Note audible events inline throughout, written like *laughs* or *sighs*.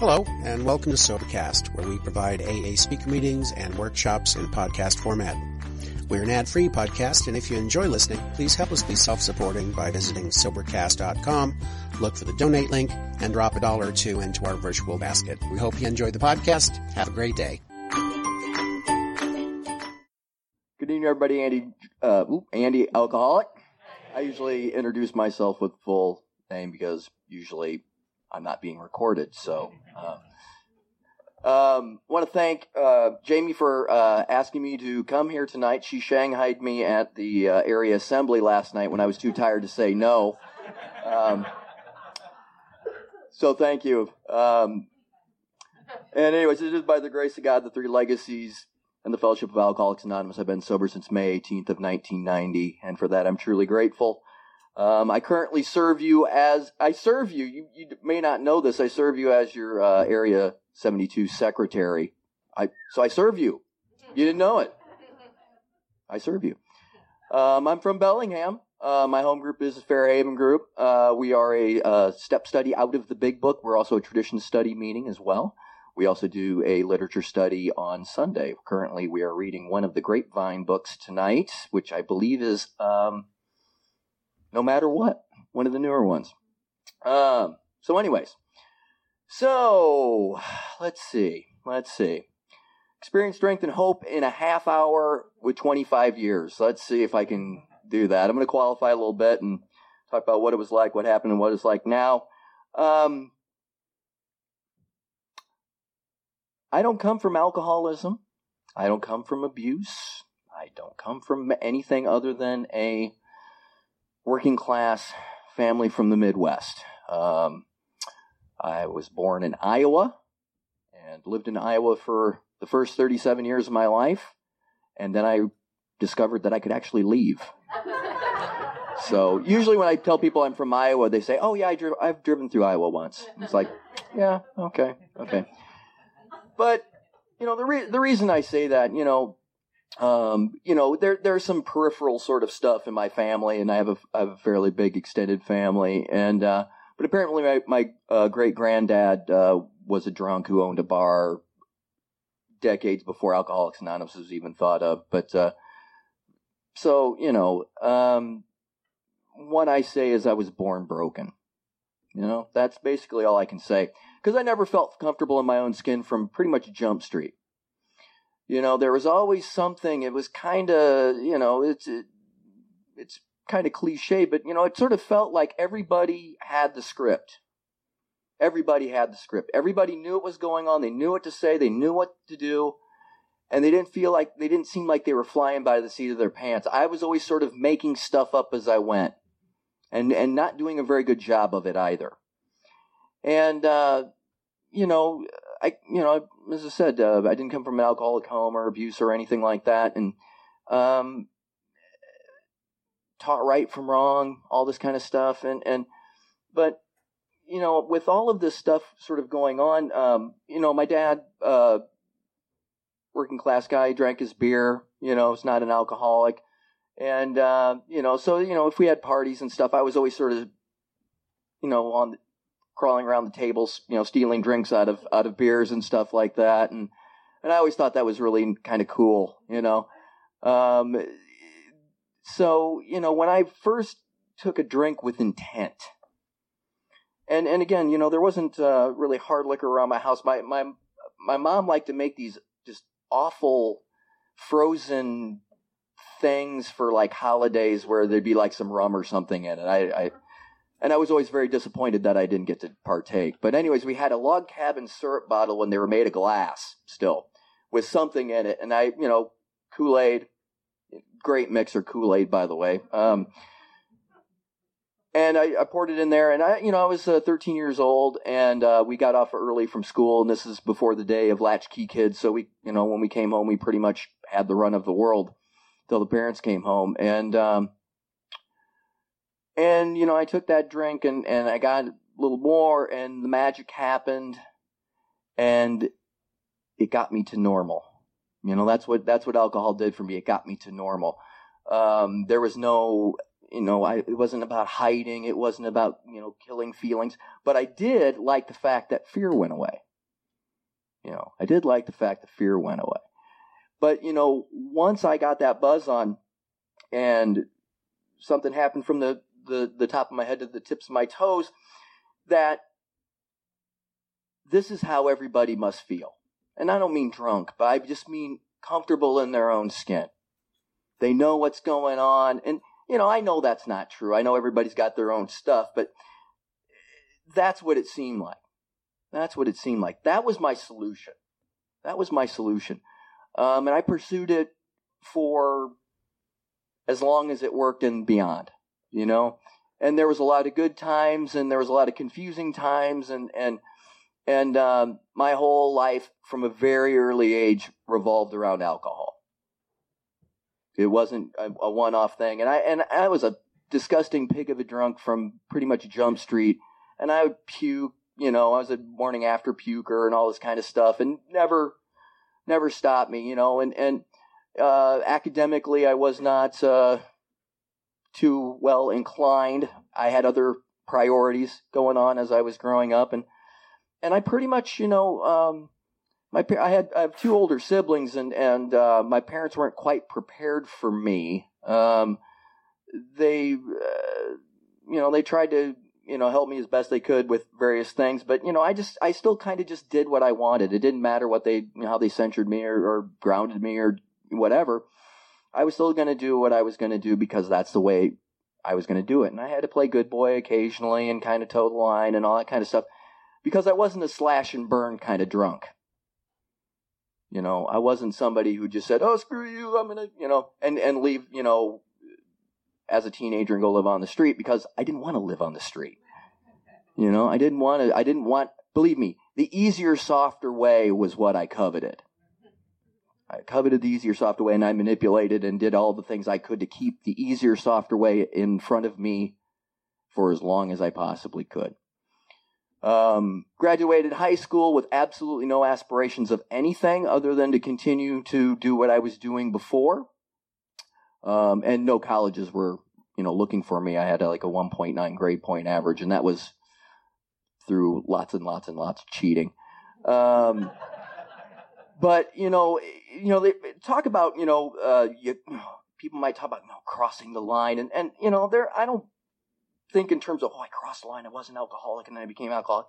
Hello, and welcome to Sobercast, where we provide AA speaker meetings and workshops in podcast format. We're an ad-free podcast, and if you enjoy listening, please help us be self-supporting by visiting Sobercast.com, look for the donate link, and drop a dollar or two into our virtual basket. We hope you enjoy the podcast. Have a great day. Good evening, everybody. Andy, uh, Andy, alcoholic. I usually introduce myself with full name because usually I'm not being recorded. So, *laughs* uh, um, want to thank uh, Jamie for uh, asking me to come here tonight. She shanghaied me at the uh, area assembly last night when I was too tired to say no. Um, so thank you. Um, and anyways, it is by the grace of God, the three legacies and the Fellowship of Alcoholics Anonymous. I've been sober since May 18th of 1990, and for that I'm truly grateful. Um, I currently serve you as I serve you. You, you may not know this. I serve you as your uh, area 72 secretary. I so I serve you. You didn't know it. I serve you. Um, I'm from Bellingham. Uh, my home group is Fairhaven Group. Uh, we are a uh, step study out of the Big Book. We're also a tradition study meeting as well. We also do a literature study on Sunday. Currently, we are reading one of the Grapevine books tonight, which I believe is um, no matter what. One of the newer ones. Um, so, anyways, so let's see. Let's see. Experience, strength, and hope in a half hour with 25 years. Let's see if I can do that. I'm going to qualify a little bit and talk about what it was like, what happened, and what it's like now. Um, I don't come from alcoholism. I don't come from abuse. I don't come from anything other than a working class family from the Midwest. Um, I was born in Iowa and lived in Iowa for the first 37 years of my life. And then I discovered that I could actually leave. *laughs* so usually when I tell people I'm from Iowa, they say, "Oh yeah, I dri- I've driven through Iowa once." It's like, yeah, okay, okay. But you know the re- the reason I say that, you know, um, you know, there there's some peripheral sort of stuff in my family, and I have a, I have a fairly big extended family, and uh, but apparently my my uh, great granddad uh, was a drunk who owned a bar decades before Alcoholics Anonymous was even thought of. But uh, so you know, um, what I say is I was born broken. You know, that's basically all I can say because I never felt comfortable in my own skin from pretty much Jump Street. You know, there was always something. It was kind of, you know, it's it, it's kind of cliche, but you know, it sort of felt like everybody had the script. Everybody had the script. Everybody knew what was going on. They knew what to say. They knew what to do. And they didn't feel like, they didn't seem like they were flying by the seat of their pants. I was always sort of making stuff up as I went and, and not doing a very good job of it either. And, uh, you know, I, you know, as I said, uh, I didn't come from an alcoholic home or abuse or anything like that. And, um, taught right from wrong, all this kind of stuff. And, and, but, you know, with all of this stuff sort of going on, um, you know, my dad, uh, working class guy, drank his beer, you know, is not an alcoholic. And, uh, you know, so, you know, if we had parties and stuff, I was always sort of, you know, on, crawling around the tables, you know, stealing drinks out of, out of beers and stuff like that. And, and I always thought that was really kind of cool, you know. Um, so, you know, when I first took a drink with intent, and and again, you know, there wasn't uh, really hard liquor around my house. My my my mom liked to make these just awful frozen things for like holidays where there'd be like some rum or something in it. I, I and I was always very disappointed that I didn't get to partake. But anyways, we had a log cabin syrup bottle when they were made of glass still with something in it, and I, you know, Kool Aid, great mixer Kool Aid by the way. Um, and I, I, poured it in there, and I, you know, I was uh, 13 years old, and uh, we got off early from school, and this is before the day of latchkey kids. So we, you know, when we came home, we pretty much had the run of the world till the parents came home, and um, and you know, I took that drink, and and I got a little more, and the magic happened, and it got me to normal. You know, that's what that's what alcohol did for me. It got me to normal. Um, there was no you know, I, it wasn't about hiding. It wasn't about, you know, killing feelings. But I did like the fact that fear went away. You know, I did like the fact that fear went away. But, you know, once I got that buzz on and something happened from the, the, the top of my head to the tips of my toes, that this is how everybody must feel. And I don't mean drunk, but I just mean comfortable in their own skin. They know what's going on. And, you know, I know that's not true. I know everybody's got their own stuff, but that's what it seemed like. That's what it seemed like. That was my solution. That was my solution. Um, and I pursued it for as long as it worked and beyond, you know. And there was a lot of good times, and there was a lot of confusing times, and and and um, my whole life from a very early age revolved around alcohol. It wasn't a, a one-off thing, and I and I was a disgusting pig of a drunk from pretty much Jump Street, and I would puke. You know, I was a morning after puker and all this kind of stuff, and never, never stopped me. You know, and and uh, academically, I was not uh, too well inclined. I had other priorities going on as I was growing up, and and I pretty much, you know, um, my I had I have two older siblings, and and uh, my parents weren't quite prepared for me. Um, they, uh, you know, they tried to you know help me as best they could with various things, but you know, I just I still kind of just did what I wanted. It didn't matter what they you know, how they censured me or, or grounded me or whatever. I was still going to do what I was going to do because that's the way I was going to do it, and I had to play good boy occasionally and kind of toe the line and all that kind of stuff because I wasn't a slash and burn kind of drunk. You know, I wasn't somebody who just said, "Oh, screw you, I'm gonna," you know, and and leave, you know, as a teenager and go live on the street because I didn't want to live on the street. You know, I didn't want to. I didn't want. Believe me, the easier, softer way was what I coveted. I coveted the easier, softer way, and I manipulated and did all the things I could to keep the easier, softer way in front of me for as long as I possibly could. Um, graduated high school with absolutely no aspirations of anything other than to continue to do what I was doing before. Um, and no colleges were, you know, looking for me. I had a, like a 1.9 grade point average, and that was through lots and lots and lots of cheating. Um, but you know, you know, they talk about you know, uh, you, people might talk about you know crossing the line, and and you know, there I don't think in terms of, oh, I crossed the line, I wasn't alcoholic, and then I became alcoholic.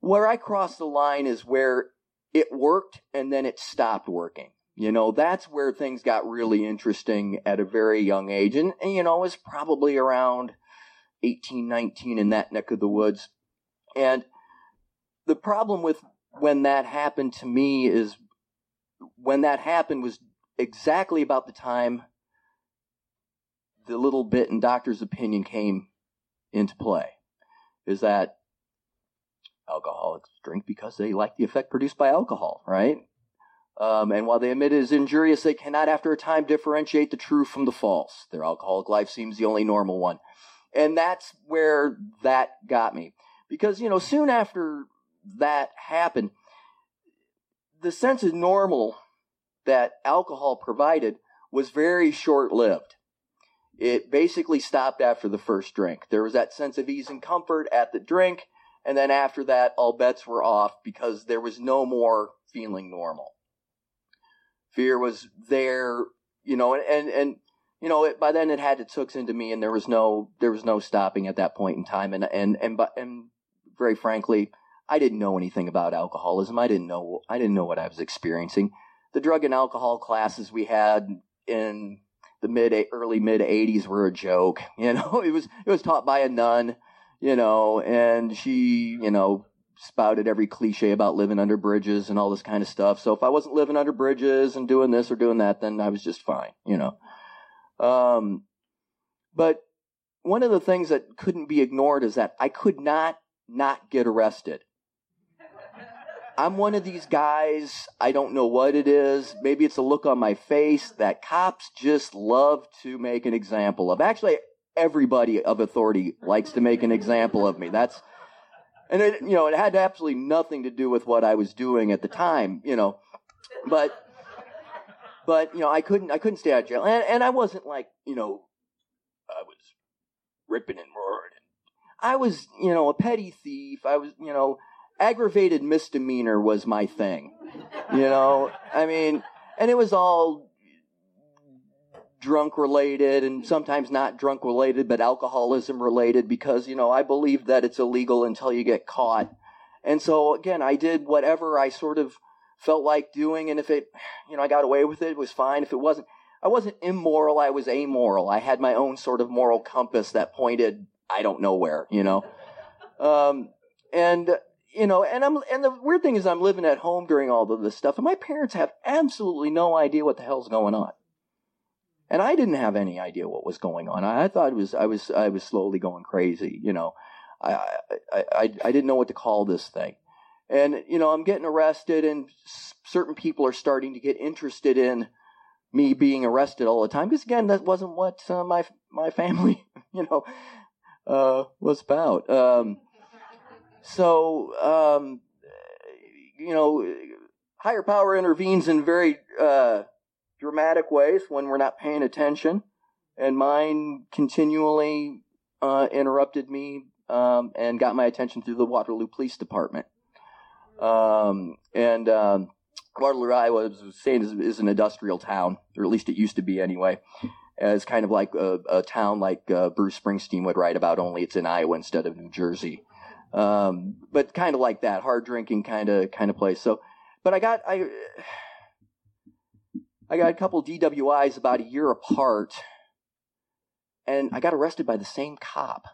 Where I crossed the line is where it worked and then it stopped working. You know, that's where things got really interesting at a very young age. And, and you know, it was probably around 18, 19 in that neck of the woods. And the problem with when that happened to me is when that happened was exactly about the time the little bit in doctor's opinion came into play is that alcoholics drink because they like the effect produced by alcohol, right? Um, and while they admit it is injurious, they cannot, after a time, differentiate the true from the false. Their alcoholic life seems the only normal one. And that's where that got me. Because, you know, soon after that happened, the sense of normal that alcohol provided was very short lived it basically stopped after the first drink. There was that sense of ease and comfort at the drink, and then after that, all bets were off because there was no more feeling normal. Fear was there, you know, and and, and you know, it, by then it had its hooks into me, and there was no there was no stopping at that point in time, and and and and very frankly, I didn't know anything about alcoholism. I didn't know I didn't know what I was experiencing. The drug and alcohol classes we had in the mid early mid 80s were a joke *laughs* you know it was it was taught by a nun you know and she you know spouted every cliche about living under bridges and all this kind of stuff so if i wasn't living under bridges and doing this or doing that then i was just fine you know um but one of the things that couldn't be ignored is that i could not not get arrested I'm one of these guys, I don't know what it is. Maybe it's a look on my face that cops just love to make an example of. Actually, everybody of authority likes to make an example of me. That's, and it, you know, it had absolutely nothing to do with what I was doing at the time, you know, but, but, you know, I couldn't, I couldn't stay out of jail. And, and I wasn't like, you know, I was ripping and roaring. I was, you know, a petty thief. I was, you know, aggravated misdemeanor was my thing. You know, I mean, and it was all drunk related and sometimes not drunk related, but alcoholism related because, you know, I believe that it's illegal until you get caught. And so again, I did whatever I sort of felt like doing. And if it, you know, I got away with it, it was fine. If it wasn't, I wasn't immoral. I was amoral. I had my own sort of moral compass that pointed, I don't know where, you know. Um, and you know, and I'm and the weird thing is I'm living at home during all of this stuff, and my parents have absolutely no idea what the hell's going on. And I didn't have any idea what was going on. I, thought it was I was I was slowly going crazy, you know. I, I I I didn't know what to call this thing. And you know, I'm getting arrested and certain people are starting to get interested in me being arrested all the time because again, that wasn't what uh, my my family, *laughs* you know, uh, was about. Um, so, um, you know, higher power intervenes in very uh, dramatic ways when we're not paying attention, and mine continually uh, interrupted me um, and got my attention through the Waterloo Police Department. Um, and um, Waterloo, Iowa, was saying is, is, an industrial town, or at least it used to be anyway. As kind of like a, a town like uh, Bruce Springsteen would write about, only it's in Iowa instead of New Jersey. Um, but kind of like that, hard drinking kind of kind of place. So, but I got I I got a couple DWIs about a year apart, and I got arrested by the same cop.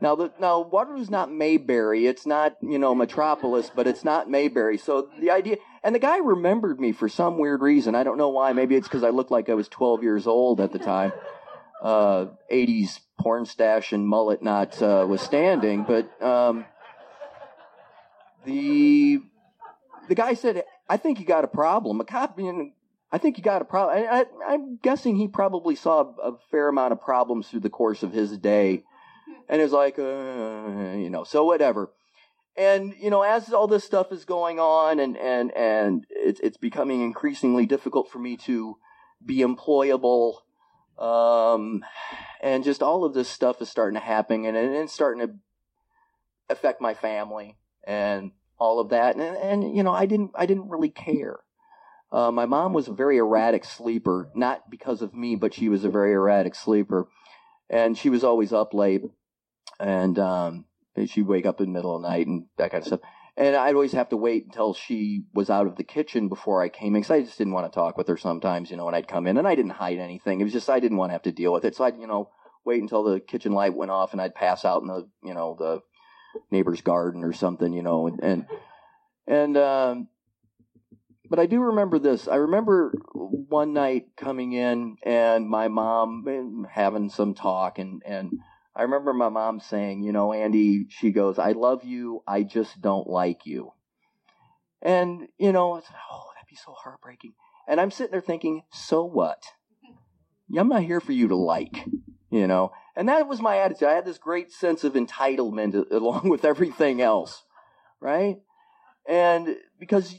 Now, the, now Waterloo's not Mayberry. It's not you know Metropolis, but it's not Mayberry. So the idea, and the guy remembered me for some weird reason. I don't know why. Maybe it's because I looked like I was 12 years old at the time. Uh, 80s porn stash and mullet not uh, withstanding, but um, the the guy said, "I think you got a problem." A cop, you know, I think you got a problem. I, am guessing he probably saw a, a, fair amount of problems through the course of his day, and is like, uh, you know, so whatever. And you know, as all this stuff is going on, and and and it's it's becoming increasingly difficult for me to be employable um, and just all of this stuff is starting to happen and, and it's starting to affect my family and all of that. And, and you know, I didn't, I didn't really care. Uh, my mom was a very erratic sleeper, not because of me, but she was a very erratic sleeper. And she was always up late and, um, she'd wake up in the middle of the night and that kind of stuff. And I'd always have to wait until she was out of the kitchen before I came in because I just didn't want to talk with her sometimes, you know, when I'd come in. And I didn't hide anything. It was just I didn't want to have to deal with it. So I'd, you know, wait until the kitchen light went off and I'd pass out in the, you know, the neighbor's garden or something, you know, and, and, and um, but I do remember this. I remember one night coming in and my mom eh, having some talk and, and, I remember my mom saying, you know, Andy, she goes, I love you, I just don't like you. And, you know, it's, oh, that'd be so heartbreaking. And I'm sitting there thinking, so what? I'm not here for you to like, you know. And that was my attitude. I had this great sense of entitlement *laughs* along with everything else, right? And because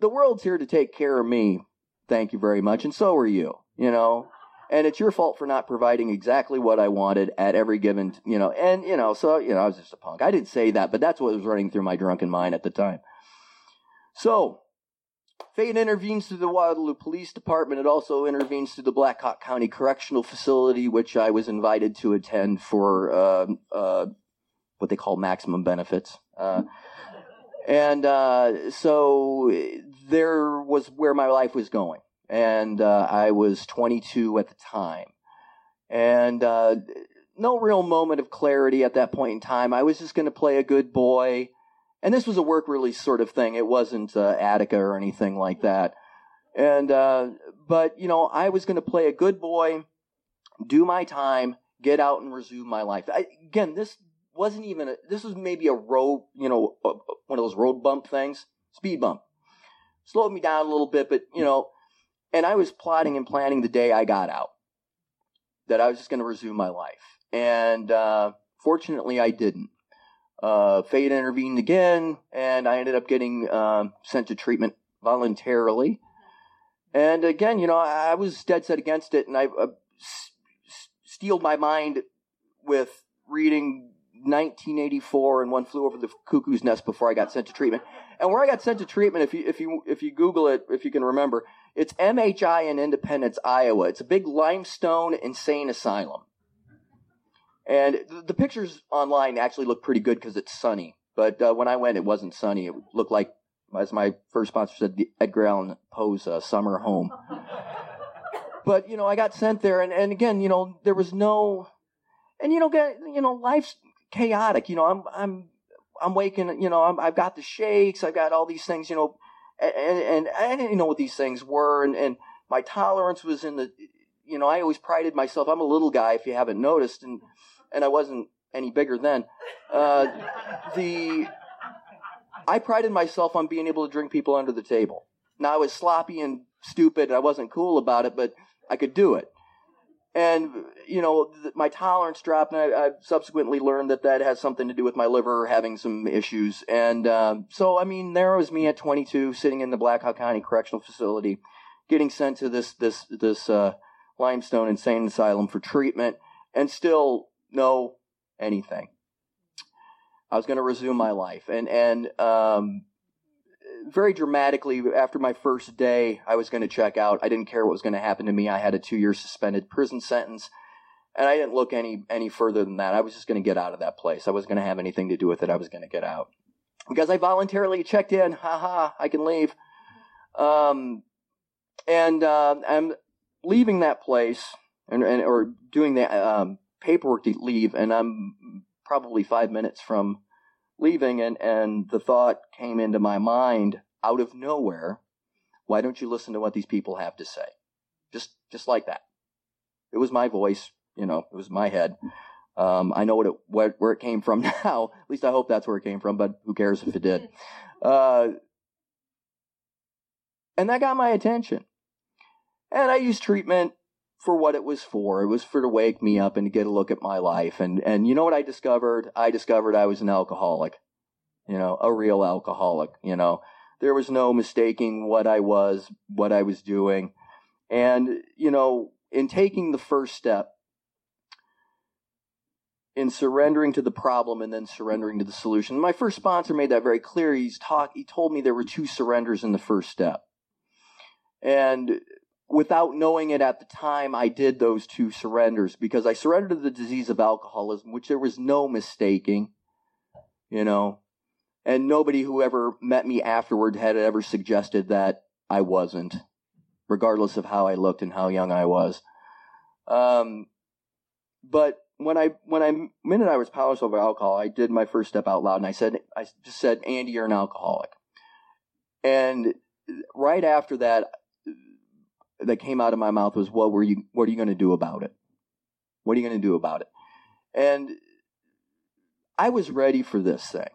the world's here to take care of me, thank you very much, and so are you, you know and it's your fault for not providing exactly what I wanted at every given, you know, and, you know, so, you know, I was just a punk. I didn't say that, but that's what was running through my drunken mind at the time. So, fate intervenes through the Waterloo Police Department. It also intervenes through the Black Hawk County Correctional Facility, which I was invited to attend for, uh, uh, what they call maximum benefits. Uh, and, uh, so there was where my life was going and uh, I was 22 at the time. And uh, no real moment of clarity at that point in time. I was just going to play a good boy. And this was a work release sort of thing. It wasn't uh, Attica or anything like that. And, uh, but, you know, I was going to play a good boy, do my time, get out and resume my life. I, again, this wasn't even, a, this was maybe a road, you know, one of those road bump things, speed bump. Slowed me down a little bit, but, you know, and I was plotting and planning the day I got out that I was just going to resume my life. And uh, fortunately, I didn't. Uh, fate intervened again, and I ended up getting uh, sent to treatment voluntarily. And again, you know, I, was dead set against it, and I uh, steeled my mind with reading 1984 and one flew over the cuckoo's nest before I got sent to treatment. And where I got sent to treatment, if you if you if you Google it, if you can remember, it's MHI in Independence, Iowa. It's a big limestone insane asylum. And the, pictures online actually look pretty good because it's sunny. But uh, when I went, it wasn't sunny. It looked like, as my first sponsor said, the Edgar Allan Poe's uh, summer home. *laughs* but you know, I got sent there, and, and again, you know, there was no, and you know, get, you know, life's chaotic. You know, I'm I'm I'm waking. You know, I'm, I've got the shakes. I've got all these things. You know, and, and I didn't know what these things were, and, and my tolerance was in the. You know, I always prided myself. I'm a little guy, if you haven't noticed, and and I wasn't any bigger then. Uh, the I prided myself on being able to drink people under the table. Now I was sloppy and stupid. And I wasn't cool about it, but I could do it. And you know, my tolerance dropped, and I, I subsequently learned that that has something to do with my liver having some issues. And uh, so, I mean, there was me at 22, sitting in the Black Hawk County Correctional Facility, getting sent to this this this uh, limestone insane asylum for treatment, and still no anything. I was going to resume my life, and and um, very dramatically after my first day, I was going to check out. I didn't care what was going to happen to me. I had a two year suspended prison sentence, and I didn't look any any further than that. I was just going to get out of that place. I wasn't going to have anything to do with it. I was going to get out because I voluntarily checked in. Ha ha! I can leave. Um, and uh, I'm leaving that place, and, and or doing the um, paperwork to leave, and I'm probably five minutes from leaving, and, and the thought came into my mind out of nowhere why don't you listen to what these people have to say? Just, just like that. It was my voice, you know, it was my head. Um, I know what it, what, where it came from *laughs* now. At least I hope that's where it came from, but who cares if it did? *laughs* Uh, and that got my attention. And I used treatment for what it was for. It was for to wake me up and to get a look at my life. And and you know what I discovered? I discovered I was an alcoholic. You know, a real alcoholic, you know. There was no mistaking what I was, what I was doing. And, you know, in taking the first step, in surrendering to the problem and then surrendering to the solution. My first sponsor made that very clear. He's talk, he told me there were two surrenders in the first step. And without knowing it at the time, I did those two surrenders because I surrendered to the disease of alcoholism, which there was no mistaking, you know, and nobody who ever met me afterward had ever suggested that I wasn't, regardless of how I looked and how young I was. Um, but when I when I minute I was powerless over alcohol, I did my first step out loud, and I said I just said, "Andy, you're an alcoholic." And right after that, that came out of my mouth was, "What were you? What are you going to do about it? What are you going to do about it?" And I was ready for this thing.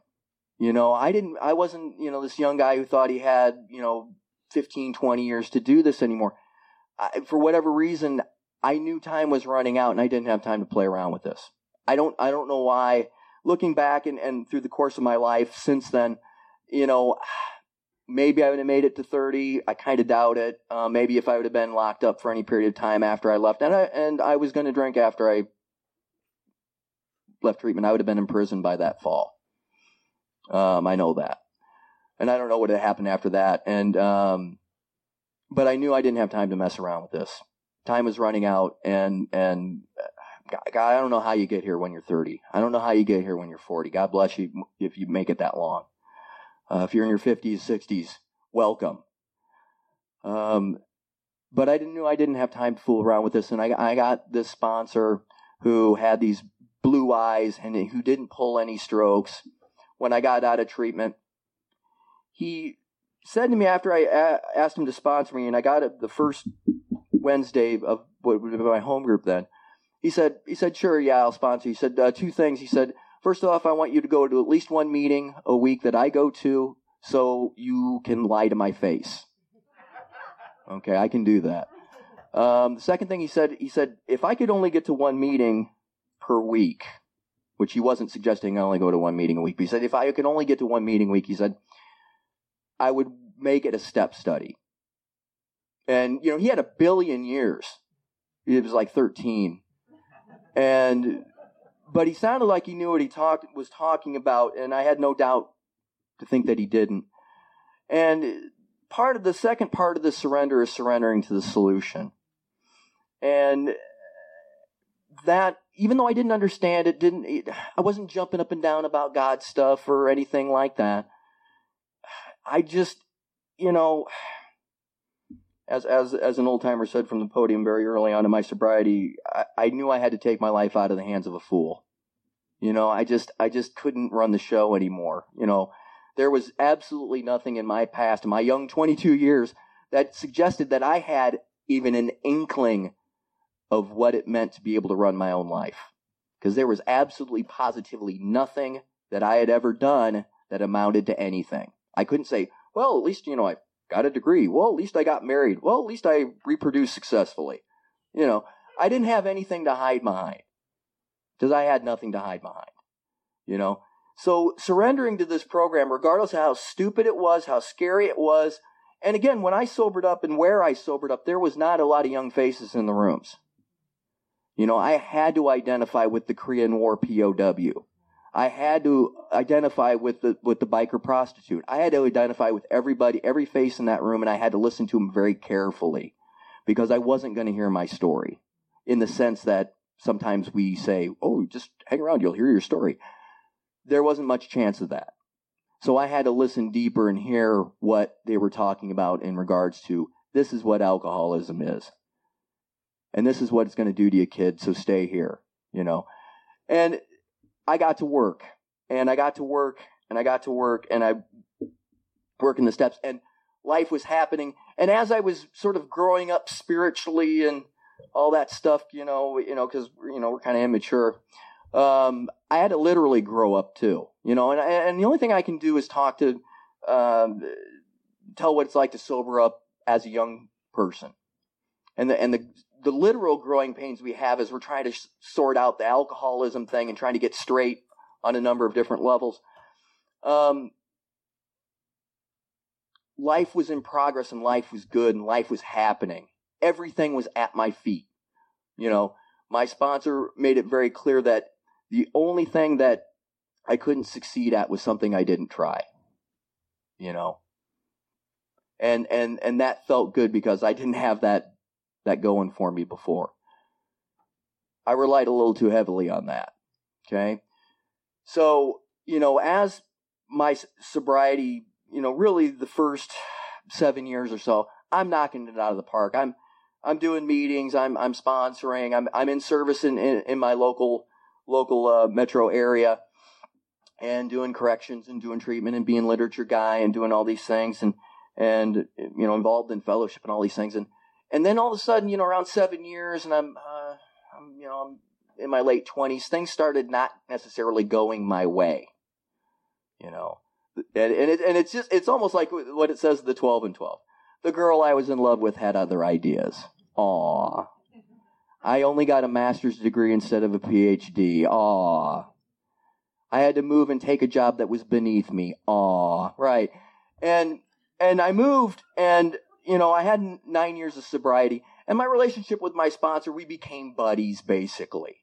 You know, I didn't. I wasn't. You know, this young guy who thought he had you know 15, 20 years to do this anymore. I, for whatever reason, I knew time was running out, and I didn't have time to play around with this. I don't. I don't know why. Looking back and, and through the course of my life since then, you know, Maybe I would have made it to 30. I kind of doubt it. Uh, maybe if I would have been locked up for any period of time after I left, and I, and I was going to drink after I left treatment, I would have been in prison by that fall. Um, I know that, and I don't know what had happened after that. And um, but I knew I didn't have time to mess around with this. Time was running out, and and God, I don't know how you get here when you're 30. I don't know how you get here when you're 40. God bless you if you make it that long. Uh, if you're in your 50s, 60s, welcome. Um, but I didn't know I didn't have time to fool around with this, and I, I got this sponsor who had these blue eyes and who didn't pull any strokes. When I got out of treatment, he said to me after I a- asked him to sponsor me, and I got it the first Wednesday of what would be my home group then. He said, he said, sure, yeah, I'll sponsor. He said uh, two things. He said, First off, I want you to go to at least one meeting a week that I go to so you can lie to my face. Okay, I can do that. Um, the second thing he said, he said, if I could only get to one meeting per week, which he wasn't suggesting I only go to one meeting a week, but he said, if I could only get to one meeting a week, he said, I would make it a step study. And, you know, he had a billion years. It was like 13. And but he sounded like he knew what he talked was talking about, and I had no doubt to think that he didn't. And part of the second part of the surrender is surrendering to the solution. And that, even though I didn't understand it, didn't, it, I wasn't jumping up and down about God stuff or anything like that. I just, you know, as as as an old timer said from the podium very early on in my sobriety, I, I knew I had to take my life out of the hands of a fool. You know, I just I just couldn't run the show anymore. You know, there was absolutely nothing in my past, my young 22 years, that suggested that I had even an inkling of what it meant to be able to run my own life. Because there was absolutely positively nothing that I had ever done that amounted to anything. I couldn't say, well, at least, you know, I got a degree. Well, at least I got married. Well, at least I reproduced successfully. You know, I didn't have anything to hide behind because I had nothing to hide behind. You know, so surrendering to this program, regardless of how stupid it was, how scary it was, and again, when I sobered up and where I sobered up, there was not a lot of young faces in the rooms. You know, I had to identify with the Korean War POW. I had to identify with the with the biker prostitute. I had to identify with everybody, every face in that room, and I had to listen to them very carefully because I wasn't going to hear my story. In the sense that sometimes we say, "Oh, just hang around, you'll hear your story." There wasn't much chance of that. So I had to listen deeper and hear what they were talking about in regards to this is what alcoholism is. And this is what it's going to do to you, kid. So stay here, you know. And I got to work and I got to work and I got to work and I working the steps and life was happening. And as I was sort of growing up spiritually and all that stuff, you know, you know, cause, you know, we're kind of immature. Um, I had to literally grow up too, you know, and, and the only thing I can do is talk to, um, tell what it's like to sober up as a young person. And the, and the, the literal growing pains we have as we're trying to sort out the alcoholism thing and trying to get straight on a number of different levels. Um, life was in progress and life was good and life was happening. Everything was at my feet. You know, my sponsor made it very clear that the only thing that I couldn't succeed at was something I didn't try. You know, and and and that felt good because I didn't have that that going for me before. I relied a little too heavily on that. Okay. So, you know, as my sobriety, you know, really the first seven years or so, I'm knocking it out of the park. I'm, I'm doing meetings. I'm, I'm sponsoring. I'm, I'm in service in, in, in my local, local, uh, metro area and doing corrections and doing treatment and being literature guy and doing all these things and, and, you know, involved in fellowship and all these things. And, and then all of a sudden, you know, around seven years, and I'm, uh, I'm, you know, I'm in my late twenties. Things started not necessarily going my way. You know, and and, it, and it's just it's almost like what it says the twelve and twelve. The girl I was in love with had other ideas. Aw. I only got a master's degree instead of a PhD. Aw. I had to move and take a job that was beneath me. Aw. Right. And and I moved and you know, I had nine years of sobriety, and my relationship with my sponsor, we became buddies basically.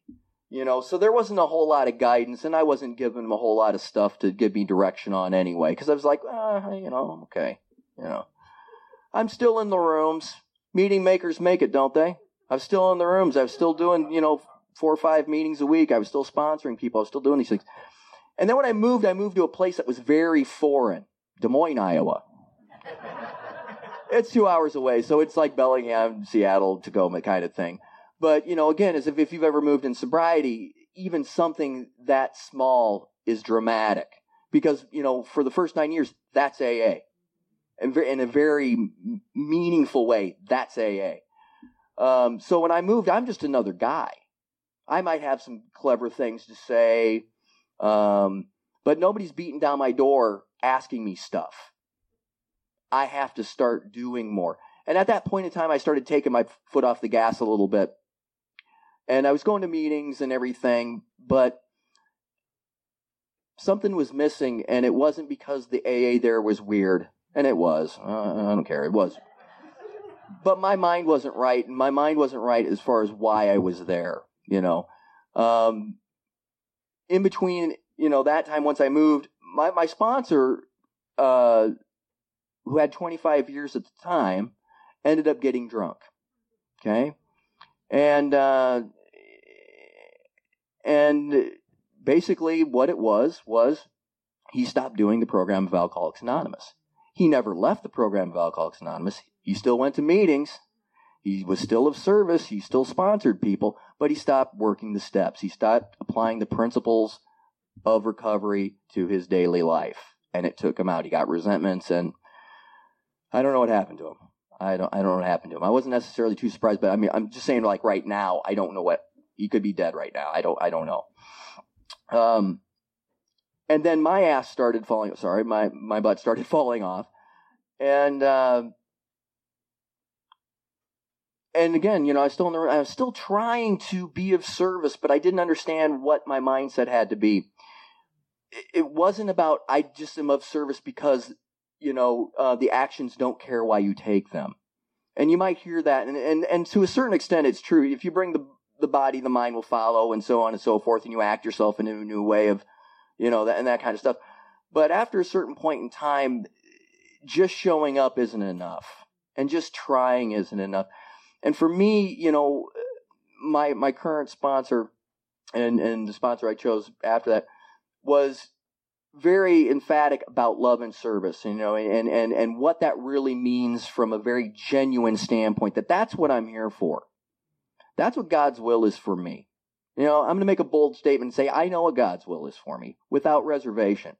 You know, so there wasn't a whole lot of guidance, and I wasn't giving him a whole lot of stuff to give me direction on anyway, because I was like, uh, you know, I'm okay. You know, I'm still in the rooms. Meeting makers make it, don't they? I'm still in the rooms. I was still doing, you know, four or five meetings a week. I was still sponsoring people. I was still doing these things. And then when I moved, I moved to a place that was very foreign, Des Moines, Iowa it's two hours away, so it's like Bellingham, Seattle, Tacoma kind of thing. But you know, again, as if if you've ever moved in sobriety, even something that small is dramatic because you know for the first nine years that's AA, and in a very meaningful way that's AA. Um, so when I moved, I'm just another guy. I might have some clever things to say, um, but nobody's beating down my door asking me stuff. I have to start doing more. And at that point in time, I started taking my foot off the gas a little bit. And I was going to meetings and everything, but something was missing, and it wasn't because the AA there was weird. And it was. Uh, I don't care. It was. But my mind wasn't right, and my mind wasn't right as far as why I was there, you know. Um, in between, you know, that time once I moved, my my sponsor, uh, who had 25 years at the time, ended up getting drunk. Okay, and uh, and basically what it was was he stopped doing the program of Alcoholics Anonymous. He never left the program of Alcoholics Anonymous. He still went to meetings. He was still of service. He still sponsored people, but he stopped working the steps. He stopped applying the principles of recovery to his daily life. And it took him out. He got resentments and I don't know what happened to him. I don't, I don't know what happened to him. I wasn't necessarily too surprised, but I mean, I'm just saying like right now, I don't know what, he could be dead right now. I don't, I don't know. Um, and then my ass started falling. Sorry, my my butt started *laughs* falling off, and uh, and again, you know, I still in the, I was still trying to be of service, but I didn't understand what my mindset had to be. It, it wasn't about I just am of service because you know uh, the actions don't care why you take them, and you might hear that, and and and to a certain extent, it's true. If you bring the the body, the mind will follow, and so on and so forth, and you act yourself in a new way of you know, that, and that kind of stuff. But after a certain point in time, just showing up isn't enough, and just trying isn't enough. And for me, you know, my my current sponsor, and and the sponsor I chose after that was very emphatic about love and service, you know, and and and what that really means from a very genuine standpoint. That that's what I'm here for. That's what God's will is for me. You know, I'm going to make a bold statement and say, I know what God's will is for me without reservation.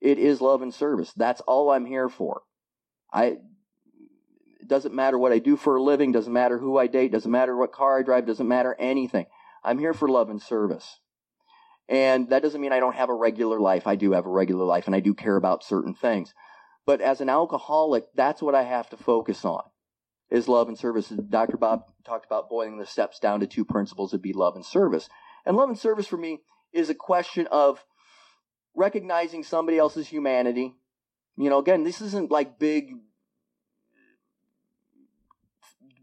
It is love and service. That's all I'm here for. I, it doesn't matter what I do for a living, doesn't matter who I date, doesn't matter what car I drive, doesn't matter anything. I'm here for love and service. And that doesn't mean I don't have a regular life. I do have a regular life and I do care about certain things. But as an alcoholic, that's what I have to focus on is love and service. Dr. Bob talked about boiling the steps down to two principles would be love and service. And love and service for me is a question of recognizing somebody else's humanity. You know, again, this isn't like big,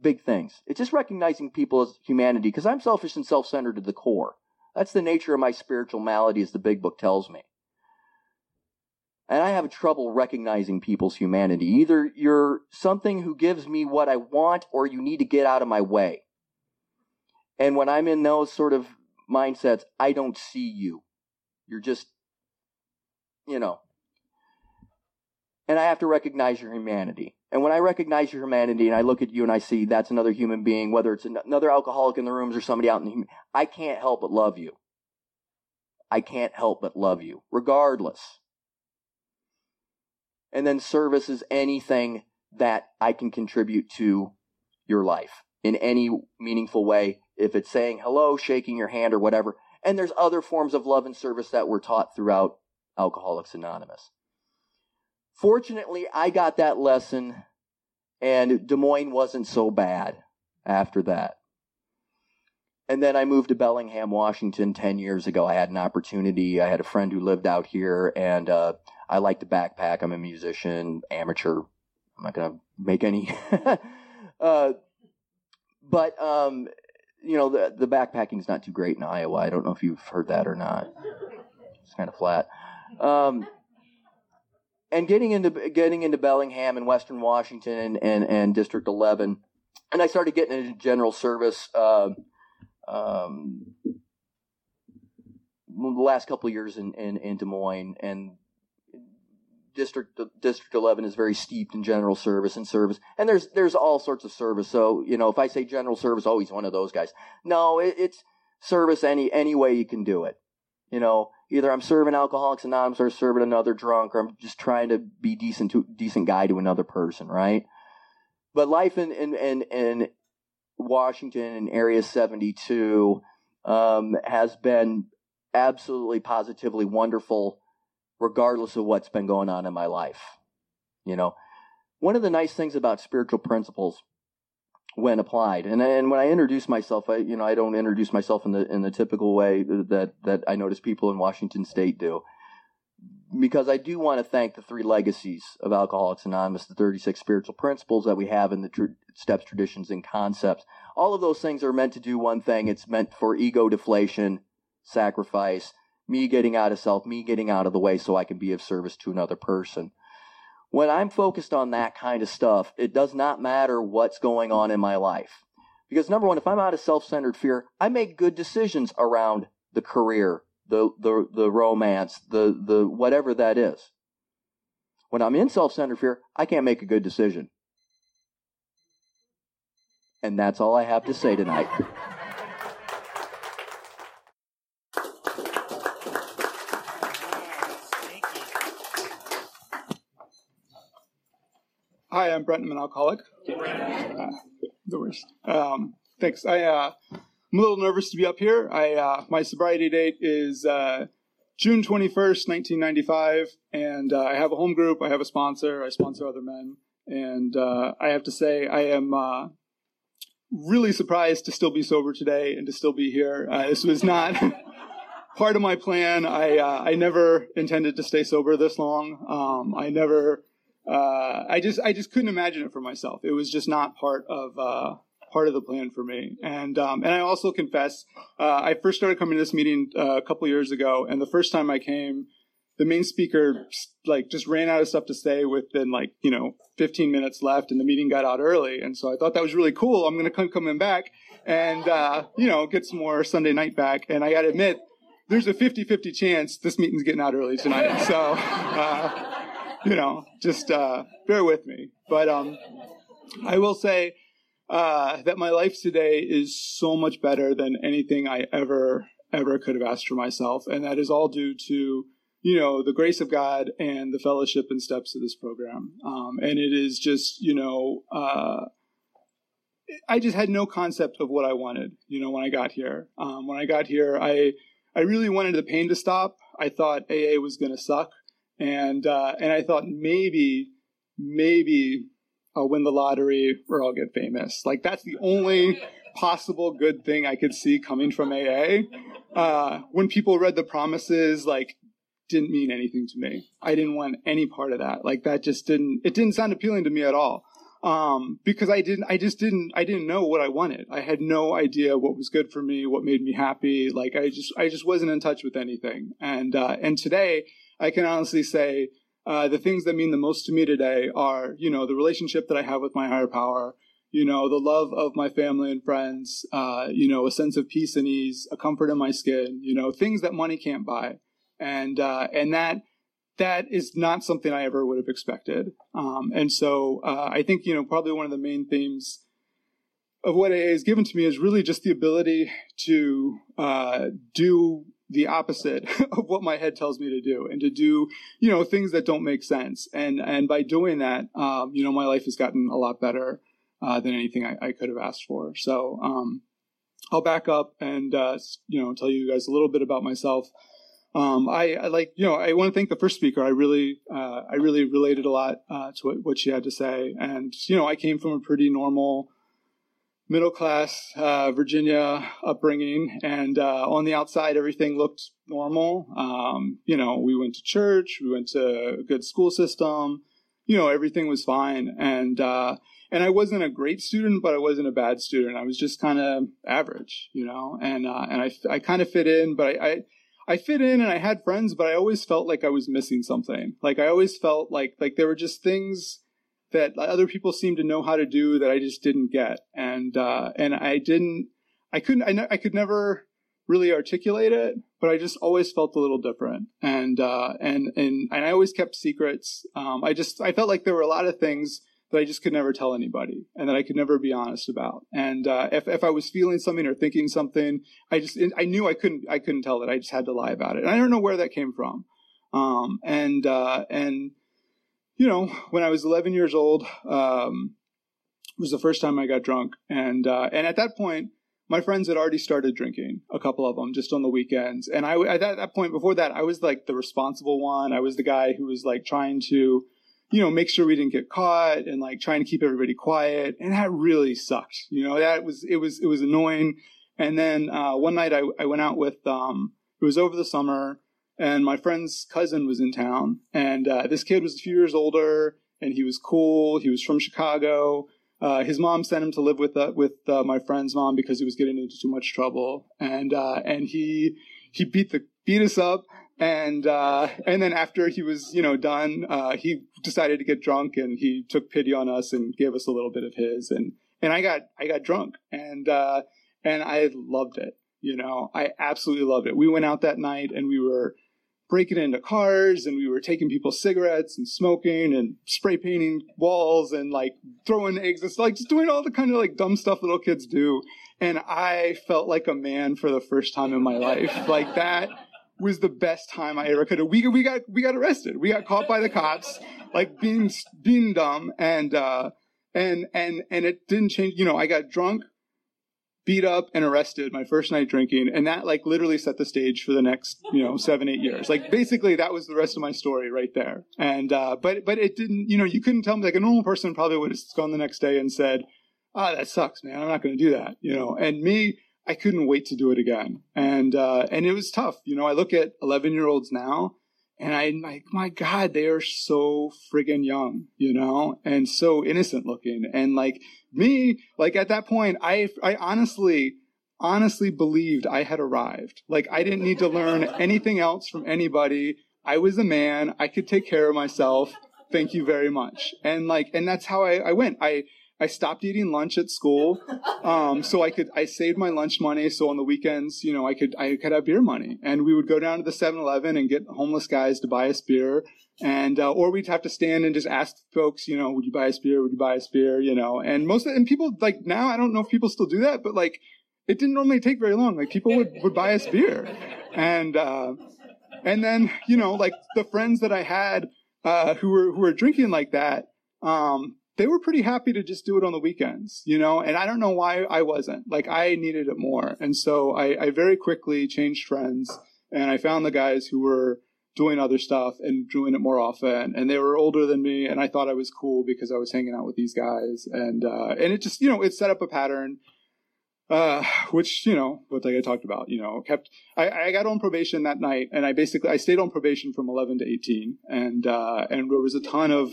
big things. It's just recognizing people as humanity because I'm selfish and self centered to the core. That's the nature of my spiritual malady, as the big book tells me. And I have trouble recognizing people's humanity. Either you're something who gives me what I want or you need to get out of my way. And when I'm in those sort of mindsets, I don't see you. You're just, you know. And I have to recognize your humanity. And when I recognize your humanity and I look at you and I see that's another human being, whether it's another alcoholic in the rooms or somebody out in the, I can't help but love you. I can't help but love you, regardless. And then service is anything that I can contribute to your life in any meaningful way. If it's saying hello, shaking your hand, or whatever. And there's other forms of love and service that were taught throughout Alcoholics Anonymous. Fortunately, I got that lesson, and Des Moines wasn't so bad after that. And then I moved to Bellingham, Washington 10 years ago. I had an opportunity. I had a friend who lived out here, and uh, I like to backpack. I'm a musician, amateur. I'm not going to make any. *laughs* uh, but um, you know, the the backpacking's not too great in Iowa. I don't know if you've heard that or not. It's kind of flat. Um, and getting into getting into Bellingham and Western Washington and, and, and District 11, and I started getting into general service. Uh, um, the last couple of years in, in, in Des Moines, and district district 11 is very steeped in general service and service and there's there's all sorts of service so you know if i say general service he's one of those guys no it, it's service any any way you can do it you know either i'm serving alcoholics anonymous or serving another drunk or i'm just trying to be decent to decent guy to another person right but life in in in, in washington in area 72 um, has been absolutely positively wonderful regardless of what's been going on in my life. You know, one of the nice things about spiritual principles when applied, and and when I introduce myself, I you know I don't introduce myself in the in the typical way that that I notice people in Washington State do, because I do want to thank the three legacies of Alcoholics Anonymous, the 36 spiritual principles that we have in the tr- steps, traditions, and concepts. All of those things are meant to do one thing. It's meant for ego deflation, sacrifice, me getting out of self, me getting out of the way so I can be of service to another person. When I'm focused on that kind of stuff, it does not matter what's going on in my life. Because number one, if I'm out of self-centered fear, I make good decisions around the career, the, the, the romance, the, the whatever that is. When I'm in self-centered fear, I can't make a good decision. And that's all I have to say tonight. Hi, I'm Brent. I'm an alcoholic. Uh, the worst. Um, thanks. I, uh, I'm a little nervous to be up here. I, uh, my sobriety date is uh, June 21st, 1995, and uh, I have a home group. I have a sponsor. I sponsor other men, and uh, I have to say I am really surprised to still be sober today and to still be here. this was not. *laughs* part of my plan. I I never intended to stay sober this long. Um, I never uh, I just I just couldn't imagine it for myself. It was just not part of uh, part of the plan for me. And um, and I also confess, uh, I first started coming to this meeting uh, a couple years ago, and the first time I came, the main speaker like just ran out of stuff to say within like you know 15 minutes left, and the meeting got out early. And so I thought that was really cool. I'm going to come coming back and uh, you know get some more Sunday night back. And I got to admit. There's a 50-50 chance this meeting's getting out early tonight. So, *laughs* you know, just uh, bear with me. But um, I will say uh, that my life today is so much better than anything I ever ever could have asked for myself, and that is all due to you know the grace of God and the fellowship and steps of this program. Um, and it is just you know. Uh, I just had no concept of what I wanted, you know, when I got here. Um, when I got here, I I really wanted the pain to stop. I thought AA was going to suck and uh, and I thought maybe maybe I'll win the lottery or I'll get famous. Like that's the only possible good thing I could see coming from AA. Uh, when people read the promises, like didn't mean anything to me. I didn't want any part of that. Like that just didn't it didn't sound appealing to me at all. Um, because I didn't, I just didn't, I didn't know what I wanted. I had no idea what was good for me, what made me happy. Like I just, I just wasn't in touch with anything. And, uh, and today I can honestly say uh, the things that mean the most to me today are, you know, the relationship that I have with my higher power, you know, the love of my family and friends, uh, you know, a sense of peace and ease, a comfort in my skin, you know, things that money can't buy, and uh, and that that is not something I ever would have expected. Um, and so uh, I think you know probably one of the main themes of what AA has given to me is really just the ability to uh, do the opposite *laughs* of what my head tells me to do and to do you know things that don't make sense. And and by doing that um, you know my life has gotten a lot better uh, than anything I, I, could have asked for. So um, i'll back up and uh, you know tell you guys a little bit about myself. Um, I, I, like you know I want to thank the first speaker. I really uh, I really related a lot uh, to what, what she had to say, and you know I came from a pretty normal middle class uh, Virginia upbringing, and uh, on the outside, everything looked normal. Um, you know, we went to church, we went to a good school system. You know, everything was fine, and uh, and I wasn't a great student, but I wasn't a bad student. I was just kind of average, you know, and uh, and I I kind of fit in, but I, I I fit in and I had friends, but I always felt like I was missing something. Like I always felt like like there were just things that other people seem to know how to do that I just didn't get, and uh, and I didn't, I couldn't, I, I could never really articulate it, but I just always felt a little different, and uh, and and and I always kept secrets. Um, I just I felt like there were a lot of things that I just could never tell anybody, and that I could never be honest about. And uh, if if I was feeling something or thinking something, I just I knew I couldn't I couldn't tell it. I just had to lie about it, and I don't know where that came from. Um, and uh, and you know, when I was 11 years old, um, was the first time I got drunk, and uh, and at that point, my friends had already started drinking, a couple of them, just on the weekends. And I at that, that point, before that, I was like the responsible one. I was the guy who was like trying to, you know, make sure we didn't get caught and like trying to keep everybody quiet. And that really sucked. You know, that was it was it was annoying. And then uh, one night I I went out with um it was over the summer and my friend's cousin was in town, and uh, this kid was a few years older, and he was cool. He was from Chicago. Uh, his mom sent him to live with uh, with uh, my friend's mom because he was getting into too much trouble, and uh, and he he beat the beat us up. And uh, and then after he was you know done, he decided to get drunk and he took pity on us and gave us a little bit of his and and I got I got drunk and and I loved it. You know, I absolutely loved it. We went out that night and we were breaking into cars and we were taking people's cigarettes and smoking and spray painting walls and like throwing eggs and like just doing all the kind of like dumb stuff little kids do. And I felt like a man for the first time in my life. Like that was the best time I ever could have. We, we got, we got arrested. We got caught by the cops, like being, being dumb and, uh, and, and, and it didn't change. You know, I got drunk beat up and arrested my first night drinking and that like literally set the stage for the next you know seven eight years. Like basically that was the rest of my story right there. And uh but but it didn't you know you couldn't tell me like a normal person probably would have gone the next day and said ah oh, that sucks man. I'm not going to do that you know? And me i couldn't wait to do it again. And uh and it was tough. You know i look at 11 year olds now and I'm like, my God, they are so friggin' young, you know, and so innocent looking. And like me, like at that point, I, I honestly, honestly believed I had arrived. Like I didn't need to learn anything else from anybody. I was a man. I could take care of myself. Thank you very much. And like, and that's how I, I went. I, I stopped eating lunch at school, um, so I could I saved my lunch money. So on the weekends, you know, I could I could have beer money, and we would go down to the 7-Eleven and get homeless guys to buy us beer, and uh, or we'd have to stand and just ask folks, you know, would you buy us beer? Would you buy us beer? You know, and most of, and people like now I don't know if people still do that, but like it didn't normally take very long. Like people would would buy us beer, and uh, and then you know like the friends that I had uh, who were who were drinking like that. Um, they were pretty happy to just do it on the weekends, you know, and I don't know why I wasn't. Like I needed it more. And so I, I very quickly changed friends and I found the guys who were doing other stuff and doing it more often. And they were older than me and I thought I was cool because I was hanging out with these guys. And uh and it just, you know, it set up a pattern. Uh, which, you know, what like I talked about, you know, kept, I, I got on probation that night and I basically, I stayed on probation from 11 to 18 and, uh, and there was a ton of,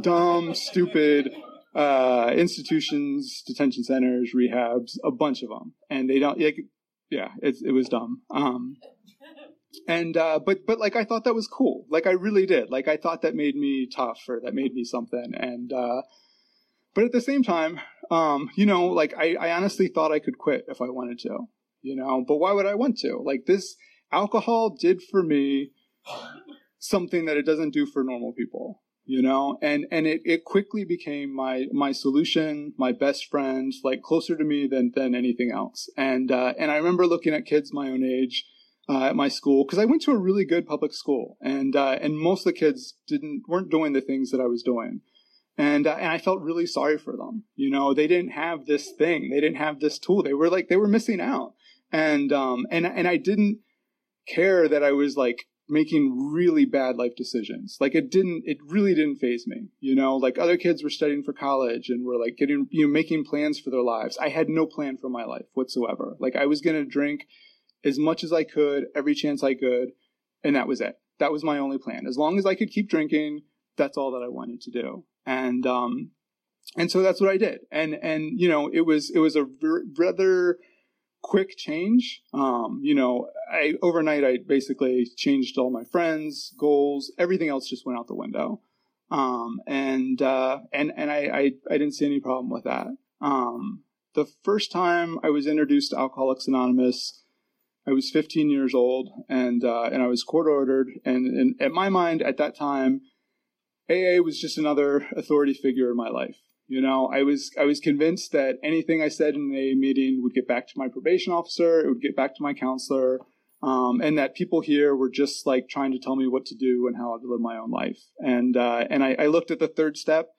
dumb, stupid uh, institutions, detention centers, rehabs, a bunch of them, and they don't like, yeah, it, it was dumb. Um, and uh, but but like I thought that was cool. Like I really did. Like I thought that made me tough or that made me something. And uh, but at the same time, um, you know, like I, I honestly thought I could quit if I wanted to. You know, but why would I want to? Like this alcohol did for me something that it doesn't do for normal people you know? And and it, it quickly became my my solution my best friend like closer to me than than anything else. And uh, and i remember looking at kids my own age uh, at my school because i went to a really good public school. And uh, and most of the kids didn't weren't doing the things that i was doing. And uh, and i felt really sorry for them you know? They didn't have this thing. They didn't have this tool. They were like they were missing out. And um and and i didn't care that i was like making really bad life decisions. Like it didn't, it really didn't phase me. You know, like other kids were studying for college and were like getting, you know, making plans for their lives. I had no plan for my life whatsoever. Like I was going to drink as much as I could, every chance I could. And that was it. That was my only plan. As long as I could keep drinking, that's all that I wanted to do. And, um, and so that's what I did. And, and, you know, it was, it was a rather, quick change. Um, you know, I overnight I basically changed all my friends, goals, everything else just went out the window. Um, and uh, and and I, I, I didn't see any problem with that. Um, the first time I was introduced to Alcoholics Anonymous, I was 15 years old, and uh, and I was court ordered. And, and my mind, at that time, AA was just another authority figure in my life. You know, I was I was convinced that anything I said in a meeting would get back to my probation officer, it would get back to my counselor, um, and that people here were just like trying to tell me what to do and how to live my own life. And uh, and I, I, looked at the third step,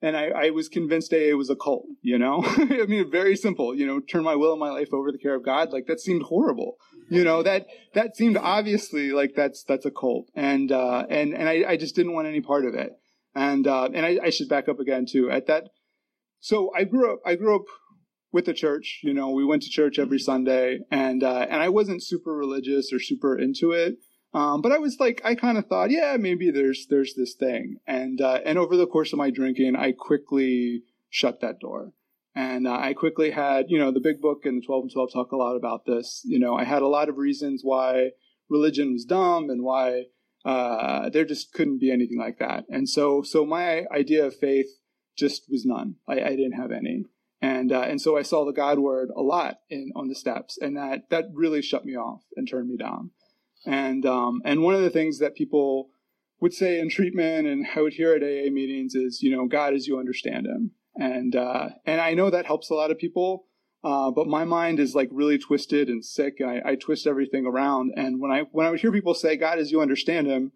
and I, I was convinced AA was a cult. You know, *laughs* I mean, very simple. You know, turn my will and my life over to the care of God. Like that seemed horrible. You know that that seemed obviously like that's that's a cult, and uh, and and I, I just didn't want any part of it. And uh, and I, I, should back up again too. At that, so I grew up. I grew up with the church. You know, we went to church every Sunday, and uh, and I wasn't super religious or super into it. Um, but I was like, I kind of thought, yeah, maybe there's there's this thing. And uh, and over the course of my drinking, I quickly shut that door. And uh, I quickly had, you know, the big book and the 12 and 12 talk a lot about this. You know, I had a lot of reasons why religion was dumb and why uh, there just couldn't be anything like that. And so, so my idea of faith just was none. I, I didn't have any. And, uh, and so I saw the God word a lot in, on the steps and that, that really shut me off and turned me down. And, um, and one of the things that people would say in treatment and I would hear at AA meetings is, you know, God as you understand him. And, uh, and I know that helps a lot of people. Uh, but my mind is like really twisted and sick, I, I, twist everything around. And when I when I would hear people say God as you understand Him,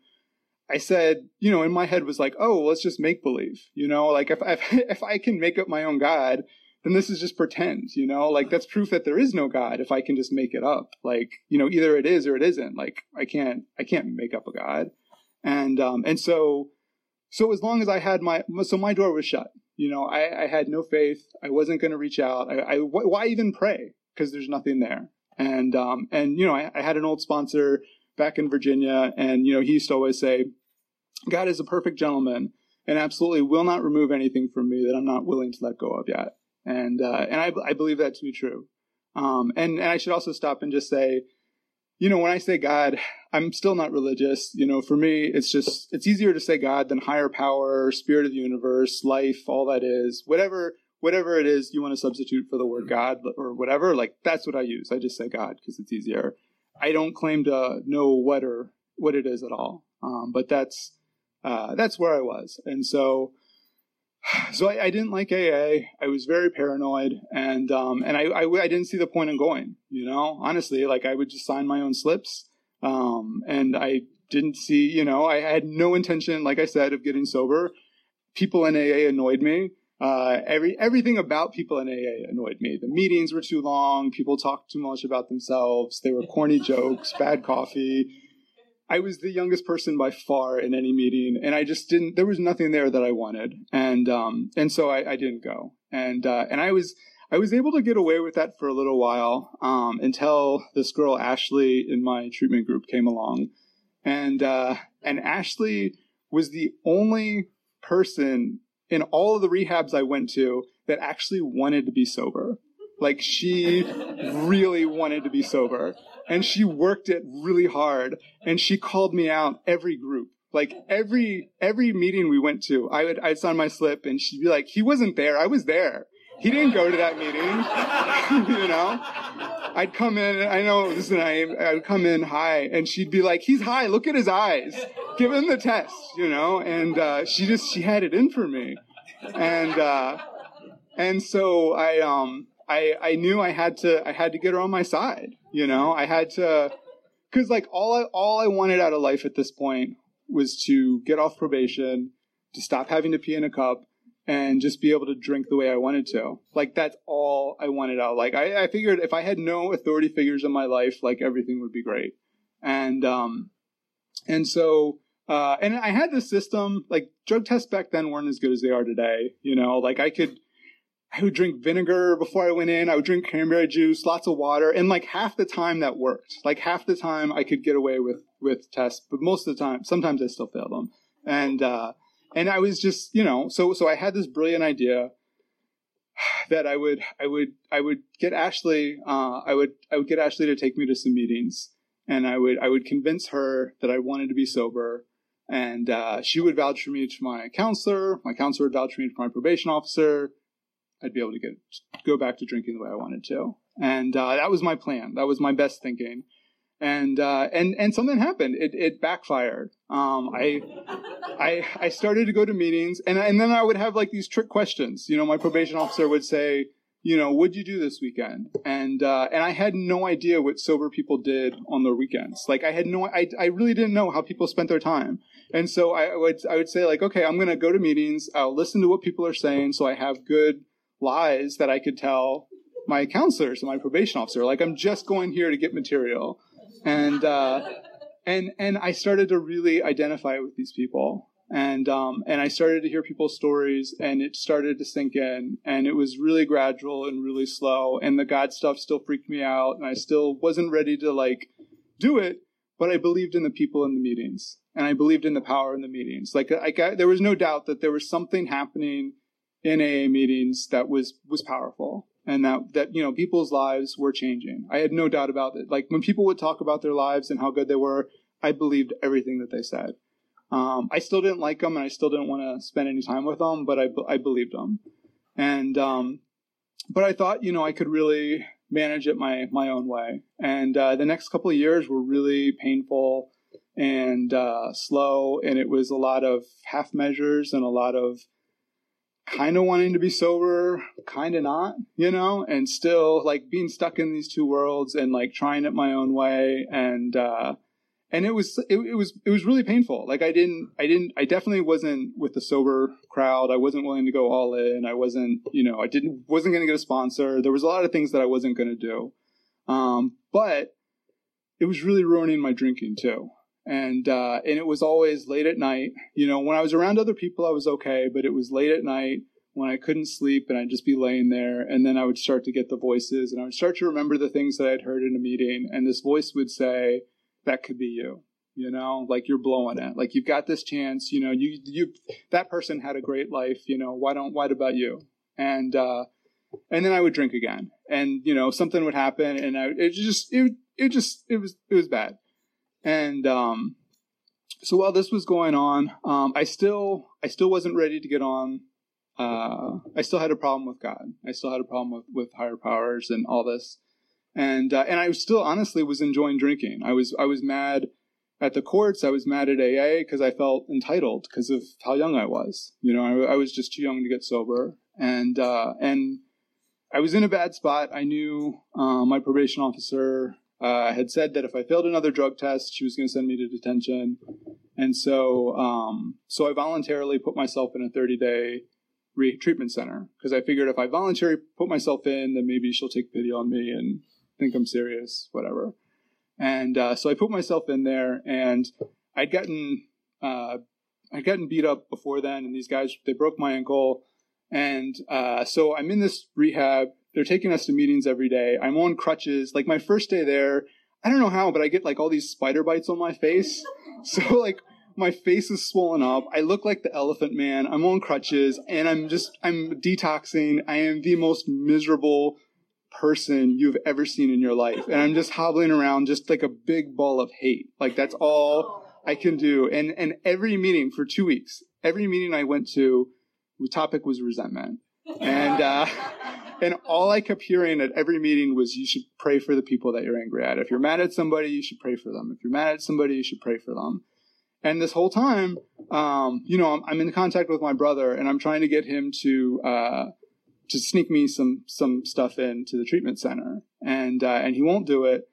I said, you know, in my head was like, oh, let's just make believe, you know, like if *laughs* if if I can make up my own God, then this is just pretend, you know, like that's proof that there is no God if I can just make it up. Like, you know, either it is or it isn't. Like I can't I can't make up a God. And um and so so as long as I had my so my door was shut. You know, I, I had no faith. I wasn't going to reach out. I, I why even pray? Because there's nothing there. And um and you know, I, I had an old sponsor back in Virginia, and you know, he used to always say, "God is a perfect gentleman." and absolutely will not remove anything from me that I'm not willing to let go of yet and uh, and I, I believe that to be true. Um, and and I should also stop and just say, you know, when I say God, I'm still not religious. You know, for me, it's just it's easier to say God than higher power, spirit of the universe, life, all that is, whatever whatever it is you want to substitute for the word God or whatever. Like that's what I use. I just say God because it's easier. I don't claim to know what or what it is at all. Um, but that's uh, that's where I was, and so *sighs* so I, I, didn't like AA. I was very paranoid, and um, and I, I, I didn't see the point in going. You know, honestly, like I would just sign my own slips, um, and I didn't see. You know, I had no intention, like I said, of getting sober. People in AA annoyed me. Uh, every everything about people in AA annoyed me. The meetings were too long. People talked too much about themselves. They were corny *laughs* jokes, bad coffee I was the youngest person by far in any meeting, and I just didn't. There was nothing there that I wanted, and um, and so I, I didn't go. And uh, and I was I was able to get away with that for a little while um, until this girl Ashley in my treatment group came along, and uh, and Ashley was the only person in all of the rehabs I went to that actually wanted to be sober. Like she really wanted to be sober. And she worked it really hard. And she called me out every group. Like every every meeting we went to i would i'd sign my slip and she'd be like he wasn't there. I was there he didn't go to that meeting *laughs* you know? I'd come in i know this is name i'd come in high and she'd be like he's high look at his eyes. Give him the test you know? And uh, she just she had it in for me. And uh, and so i um I, I knew I had to I had to get her on my side. You know, I had to because like all I all I wanted out of life at this point was to get off probation, to stop having to pee in a cup, and just be able to drink the way I wanted to. Like that's all I wanted out. Like I, I figured if I had no authority figures in my life, like everything would be great. And um and so uh and I had this system, like drug tests back then weren't as good as they are today. You know, like I could I would drink vinegar before I went in. I would drink cranberry juice, lots of water, and like half the time that worked. Like half the time I could get away with with tests, but most of the time, sometimes I still failed them. And uh, and I was just, you know, so so I had this brilliant idea that I would I would I would get Ashley uh, I would I would get Ashley to take me to some meetings, and I would I would convince her that I wanted to be sober. And uh, she would vouch for me to my counselor. My counselor would vouch for me to my probation officer I'd be able to get go back to drinking the way I wanted to. And uh, that was my plan. That was my best thinking. And uh, and and something happened. It it backfired. Um, I I I started to go to meetings, and and then I would have like these trick questions. You know, my probation officer would say, you know, what'd you do this weekend? And uh, and I had no idea what sober people did on their weekends. Like I had no, I I really didn't know how people spent their time. And so I would I would say like, okay, I'm gonna go to meetings. I'll listen to what people are saying, so I have good lies that I could tell my counselors and my probation officer. Like I'm just going here to get material, and uh, and and I started to really identify with these people, and um, and I started to hear people's stories, and it started to sink in, and it was really gradual and really slow, and the God stuff still freaked me out, and I still wasn't ready to like do it, but I believed in the people in the meetings, and I believed in the power in the meetings. Like I, I there was no doubt that there was something happening in AA meetings that was was powerful. And that that you know people's lives were changing. I had no doubt about it. Like when people would talk about their lives and how good they were, I believed everything that they said. Um, I still didn't like them, and I still didn't want to spend any time with them, but I I believed them, and um, but I thought you know I could really manage it my my own way. And uh, the next couple of years were really painful and uh, slow, and it was a lot of half measures and a lot of kind of wanting to be sober, kind of not, you know, and still like being stuck in these two worlds and like trying it my own way and uh and it was it, it was it was really painful. Like I didn't I didn't I definitely wasn't with the sober crowd. I wasn't willing to go all in. I wasn't, you know, I didn't wasn't going to get a sponsor. There was a lot of things that I wasn't going to do. Um but it was really ruining my drinking too and uh, and it was always late at night. You know, when I was around other people, I was okay, but it was late at night when I couldn't sleep, and I'd just be laying there, and then I would start to get the voices, and I would start to remember the things that I'd heard in a meeting, and this voice would say, "That could be you." You know, like you're blowing it. Like you've got this chance. You know, you you that person had a great life. You know, why don't why about you? And uh, and then I would drink again, and you know something would happen, and I it just it it just it was it was bad and um, so while this was going on, um, I still I still wasn't ready to get on. Uh, I still had a problem with God. I still had a problem with, with higher powers and all this, and uh, and I still honestly was enjoying drinking. I was I was mad at the courts. I was mad at AA because I felt entitled because of how young I was. You know, I, I was just too young to get sober, and uh, and I was in a bad spot. I knew uh, my probation officer uh, had said that if I failed another drug test, she was going to send me to detention. And so, um, so I voluntarily put myself in a 30 day re- treatment center because I figured if I voluntarily put myself in, then maybe she'll take pity on me and think I'm serious, whatever. And uh, so I put myself in there, and I'd gotten uh, I'd gotten beat up before then, and these guys they broke my ankle, and uh, so I'm in this rehab they're taking us to meetings every day. I'm on crutches. Like my first day there, I don't know how, but I get like all these spider bites on my face. *laughs* So like my face is swollen up. I look like the elephant man. I'm on crutches and I'm just, I'm detoxing. I am the most miserable person you've ever seen in your life. And I'm just hobbling around just like a big ball of hate. Like that's all I can do. And, and every meeting for two weeks, every meeting I went to, the topic was resentment. And, uh, and all I kept hearing at every meeting was you should pray for the people that you're angry at. If you're mad at somebody, you should pray for them. If you're mad at somebody, you should pray for them. And this whole time, um, you know, I'm, I'm, in contact with my brother, and I'm trying to get him to uh, to sneak me some some stuff into the treatment center, and uh, and he won't do it.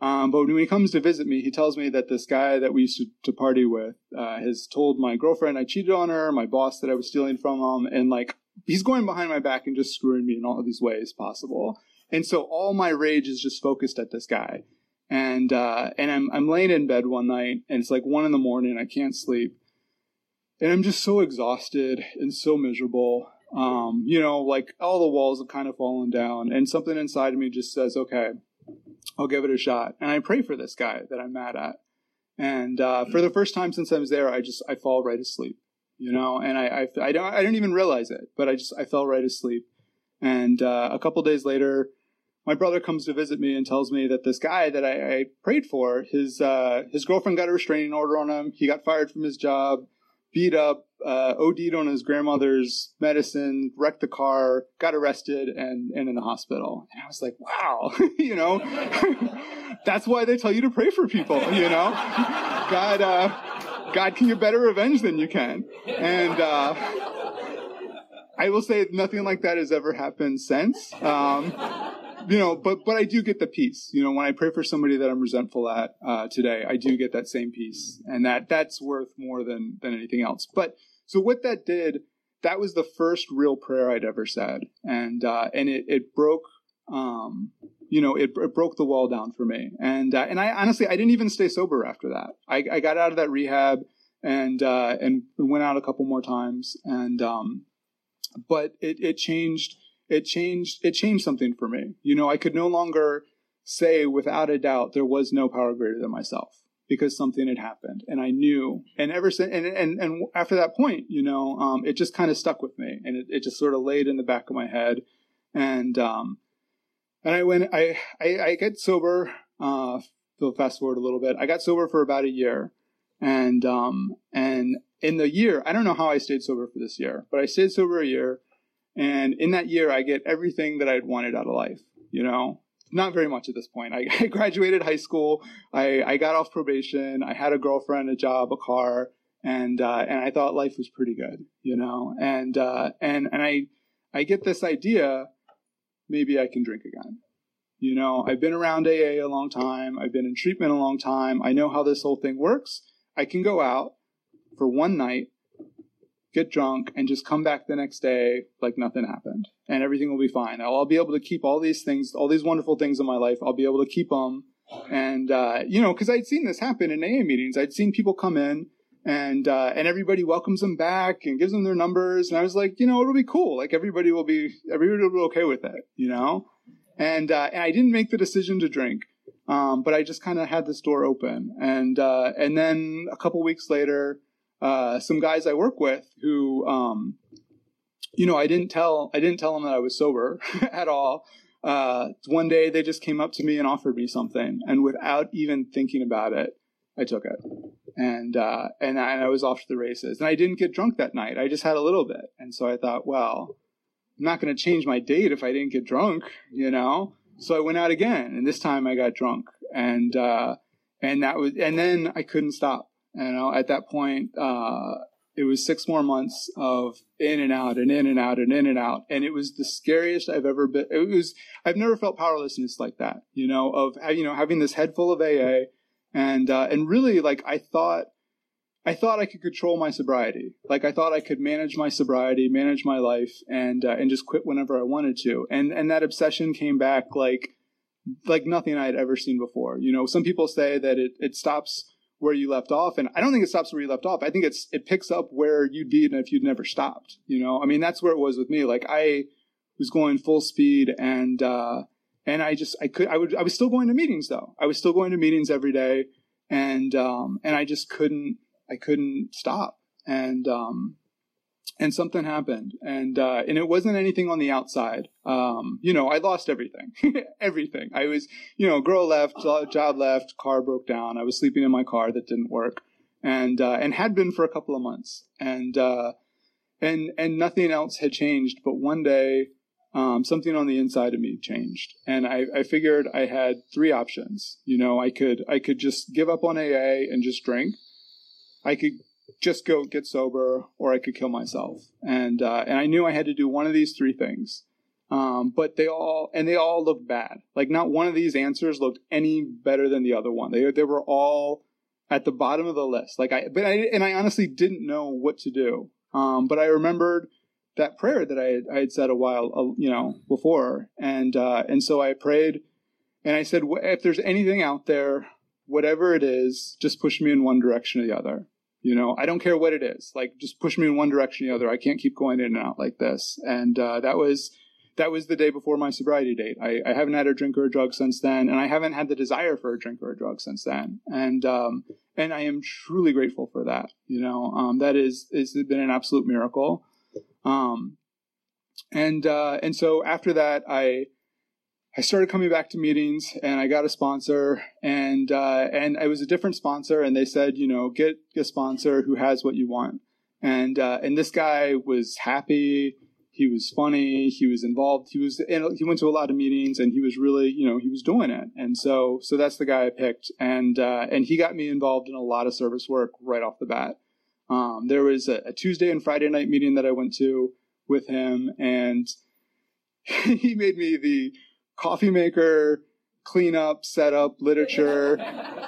Um, but when he comes to visit me, he tells me that this guy that we used to, to party with uh, has told my girlfriend I cheated on her, my boss that I was stealing from him, and like he's going behind my back and just screwing me in all of these ways possible. And so all my rage is just focused at this guy. And uh, and I'm I'm laying in bed one night and it's like one in the morning. I can't sleep, and I'm just so exhausted and so miserable. Um, you know, like all the walls have kind of fallen down, and something inside of me just says, "Okay, I'll give it a shot." And I pray for this guy that I'm mad at. And uh, for the first time since I was there, I just I fall right asleep you know, and I, I, I don't, I didn't even realize it, but I just, I fell right asleep. And, uh, a couple days later, my brother comes to visit me and tells me that this guy that I, I prayed for, his, uh, his girlfriend got a restraining order on him. He got fired from his job, beat up, uh, OD'd on his grandmother's medicine, wrecked the car, got arrested, and, and in the hospital. And I was like, wow, *laughs* you know, *laughs* that's why they tell you to pray for people, you know? *laughs* God, uh, God can get better revenge than you can. And uh, I will say nothing like that has ever happened since. Um, you know, but but I do get the peace. You know, when I pray for somebody that I'm resentful at uh, today, I do get that same peace, and that that's worth more than than anything else. But so what that did, that was the first real prayer I'd ever said, and uh, and it it broke um, you know, it, it, broke the wall down for me. And uh, and I honestly I didn't even stay sober after that. I, I got out of that rehab and uh, and went out a couple more times. And um, but it it changed it changed it changed something for me. You know, I could no longer say without a doubt there was no power greater than myself because something had happened and I knew. And ever since, and, and, and after that point, you know, um, it just kind of stuck with me and it, it just sort of laid in the back of my head and um, and I went. I I, I get sober. Uh, so fast forward a little bit. I got sober for about a year, and um, and in the year, I don't know how I stayed sober for this year, but I stayed sober a year, and in that year, I get everything that I'd wanted out of life. You know, not very much at this point. I, *laughs* I graduated high school. I, I got off probation. I had a girlfriend, a job, a car, and uh, and I thought life was pretty good, you know. And uh, and and I I get this idea, maybe I can drink again. You know, I've been around AA a long time. I've been in treatment a long time. I know how this whole thing works. I can go out for one night, get drunk, and just come back the next day like nothing happened, and everything will be fine. I'll, I'll be able to keep all these things, all these wonderful things in my life. I'll be able to keep them, and uh, you know, because I'd seen this happen in AA meetings. I'd seen people come in and uh, and everybody welcomes them back and gives them their numbers. And I was like, you know, it'll be cool. Like everybody will be everybody will be okay with it, you know. And uh, and I didn't make the decision to drink, um, but I just kind of had this door open. And uh, and then a couple weeks later, uh, some guys I work with who, um, you know, I didn't tell I didn't tell them that I was sober *laughs* at all. Uh, one day they just came up to me and offered me something, and without even thinking about it, I took it and uh, and, I, and I was off to the races. And I didn't get drunk that night. I just had a little bit, and so I thought, well, I'm not going to change my date if I didn't get drunk, you know. So I went out again, and this time I got drunk, and uh, and that was, and then I couldn't stop. You know, at that point, uh, it was six more months of in and out and in and out and in and out, and it was the scariest I've ever been. It was I've never felt powerlessness like that, you know, of you know having this head full of AA and uh, and really like I thought I thought I could control my sobriety. Like I thought I could manage my sobriety, manage my life, and uh, and just quit whenever I wanted to. And and that obsession came back like like nothing I had ever seen before. You know, some people say that it it stops where you left off, and I don't think it stops where you left off. I think it's it picks up where you'd be if you'd never stopped. You know, I mean that's where it was with me. Like I was going full speed and. uh and I just I could I would I was still going to meetings though. I was still going to meetings every day, and um, and I just couldn't I couldn't stop. And um, and something happened, and uh, and it wasn't anything on the outside. Um, you know, I lost everything, *laughs* everything. I was you know, girl left, job left, car broke down. I was sleeping in my car that didn't work, and uh, and had been for a couple of months, and uh, and and nothing else had changed. But one day um, something on the inside of me changed, and I, I figured I had three options. You know, I could I could just give up on AA and just drink. I could just go get sober, or I could kill myself. And uh, and I knew I had to do one of these three things. Um, but they all and they all looked bad. Like not one of these answers looked any better than the other one. They they were all at the bottom of the list. Like I, but I and I honestly didn't know what to do. Um, but I remembered that prayer that I had, I had said a while, you know, before. And, uh, and so I prayed and I said, if there's anything out there, whatever it is, just push me in one direction or the other. You know, I don't care what it is. Like, just push me in one direction or the other. I can't keep going in and out like this. And, uh, that was, that was the day before my sobriety date. I, I, haven't had a drink or a drug since then, and I haven't had the desire for a drink or a drug since then. And um, and I am truly grateful for that. You know, um, that is it's been an absolute miracle. Um, and uh, and so after that, I I started coming back to meetings, and I got a sponsor, and uh, and I was a different sponsor, and they said, you know, get a sponsor who has what you want, and uh, and this guy was happy. He was funny. He was involved. He was he went to a lot of meetings, and he was really, you know, he was doing it. And so, so that's the guy I picked, and uh, and he got me involved in a lot of service work right off the bat. Um, there was a, a, Tuesday and Friday night meeting that I went to with him, and *laughs* he made me the coffee maker, cleanup, setup, literature,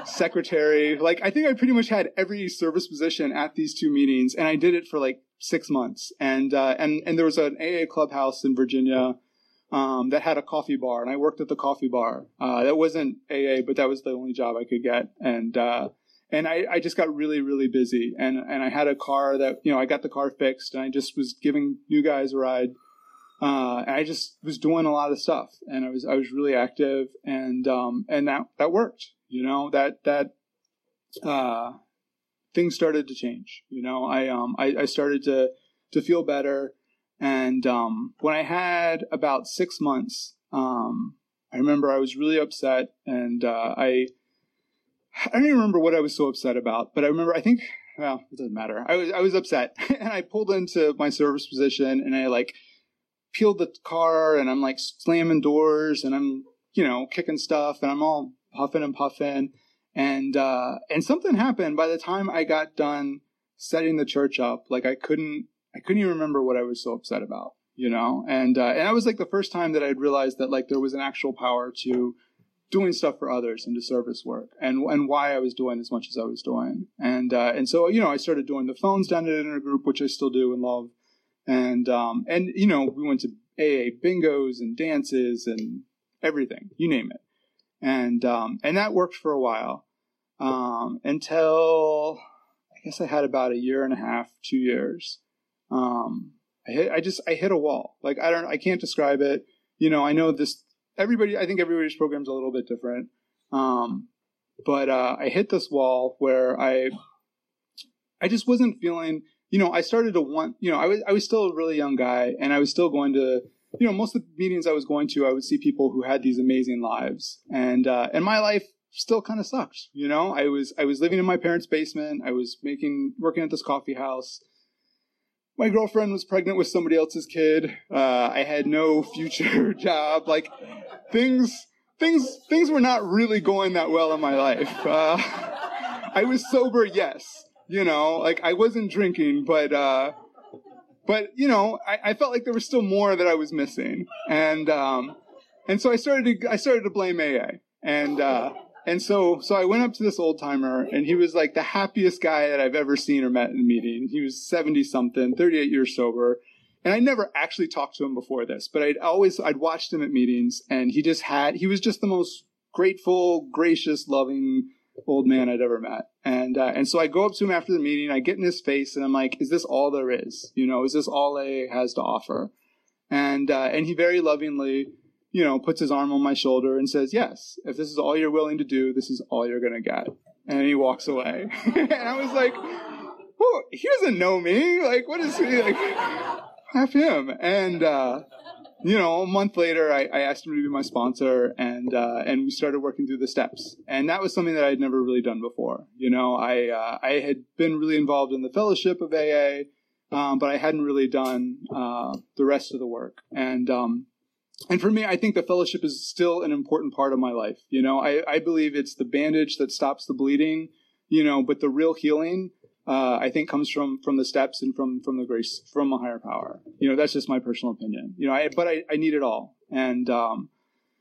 *laughs* secretary. Like, I think I pretty much had every service position at these two meetings, and I did it for like six months. And uh, and and there was an AA clubhouse in Virginia. Um, that had a coffee bar, and I worked at the coffee bar. Uh, that wasn't AA, but that was the only job I could get. And uh, and I, I just got really really busy. And and I had a car that you know I got the car fixed and I just was giving you guys a ride. Uh, and I just was doing a lot of stuff and I was I was really active and um and that that worked you know that that uh things started to change you know. I um I, I started to to feel better And um, when I had about six months, um, I remember I was really upset, and uh, I I don't even remember what I was so upset about, but I remember I think well it doesn't matter. I was I was upset, *laughs* and I pulled into my service position, and I like peeled the car, and I'm like slamming doors, and I'm you know kicking stuff, and I'm all huffing and puffing, and uh, and something happened. By the time I got done setting the church up, like I couldn't I couldn't even remember what I was so upset about, you know, and uh, and that was like the first time that I'd realized that like there was an actual power to doing stuff for others and to service work and and why I was doing as much as I was doing. And uh, and so you know I started doing the phones down at Intergroup, which I still do and love. And um and you know we went to AA bingos and dances and everything, you name it. And um and that worked for a while. Um until I guess I had about a year and a half, two years. Um I hit I just I hit a wall. Like I don't I can't describe it. You know, I know this everybody, I think everybody's program's a little bit different. Um, but uh, I hit this wall where I, I just wasn't feeling. You know, I started to want. You know, I was I was still a really young guy, and I was still going to. You know, most of the meetings I was going to, I would see people who had these amazing lives, and uh, and my life still kind of sucked. You know, I was I was living in my parents' basement. I was making working at this coffee house my girlfriend was pregnant with somebody else's kid. Uh, I had no future *laughs* job. Like things, things, things were not really going that well in my life. Uh, *laughs* I was sober, yes. You know, like I wasn't drinking, but, uh, but you know, I, I, felt like there was still more that I was missing, and um, and so I started to I started to blame AA, and uh, and so, so I went up to this old timer, and he was like the happiest guy that I've ever seen or met in a meeting. He was seventy something, thirty eight years sober, and I never actually talked to him before this, but I'd always I'd watched him at meetings, and he just had he was just the most grateful, gracious, loving old man I'd ever met. And uh, and so I go up to him after the meeting, I get in his face, and I'm like, "Is this all there is? You know, is this all A has to offer?" And uh, and he very lovingly you know, puts his arm on my shoulder and says, Yes, if this is all you're willing to do, this is all you're going to get. And he walks away. *laughs* and I was like, Oh, he doesn't know me. Like, what is he like? Have him. And, uh, you know, a month later, I, I, asked him to be my sponsor, and uh, and we started working through the steps. And that was something that I'd never really done before. You know, I uh, I had been really involved in the fellowship of AA, um, but I hadn't really done uh, the rest of the work. And um, and for me, I think the fellowship is still an important part of my life. You know, I, I believe it's the bandage that stops the bleeding, you know, but the real healing, uh, I think comes from, from the steps and from, from the grace, from a higher power. You know, that's just my personal opinion, you know, I, but I, I need it all. And, um,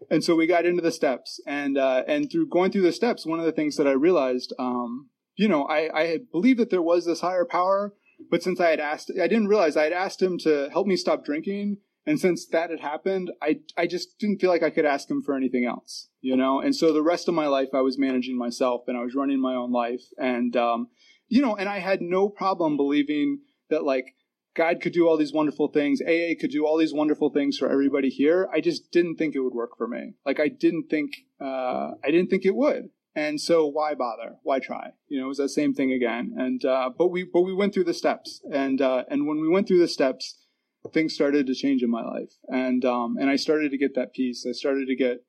and so we got into the steps and, uh, and through going through the steps, one of the things that I realized, um, you know, I, I believed that there was this higher power, but since I had asked, I didn't realize I had asked him to help me stop drinking and since that had happened, I, I just didn't feel like I could ask him for anything else, you know? And so the rest of my life, I was managing myself and I was running my own life. And, um, you know, and I had no problem believing that like God could do all these wonderful things. AA could do all these wonderful things for everybody here. I just didn't think it would work for me. Like I didn't think, uh, I didn't think it would. And so why bother? Why try? You know, it was that same thing again. And, uh, but we, but we went through the steps and, uh, and when we went through the steps, things started to change in my life, and um, and I started to get that peace. I started to get,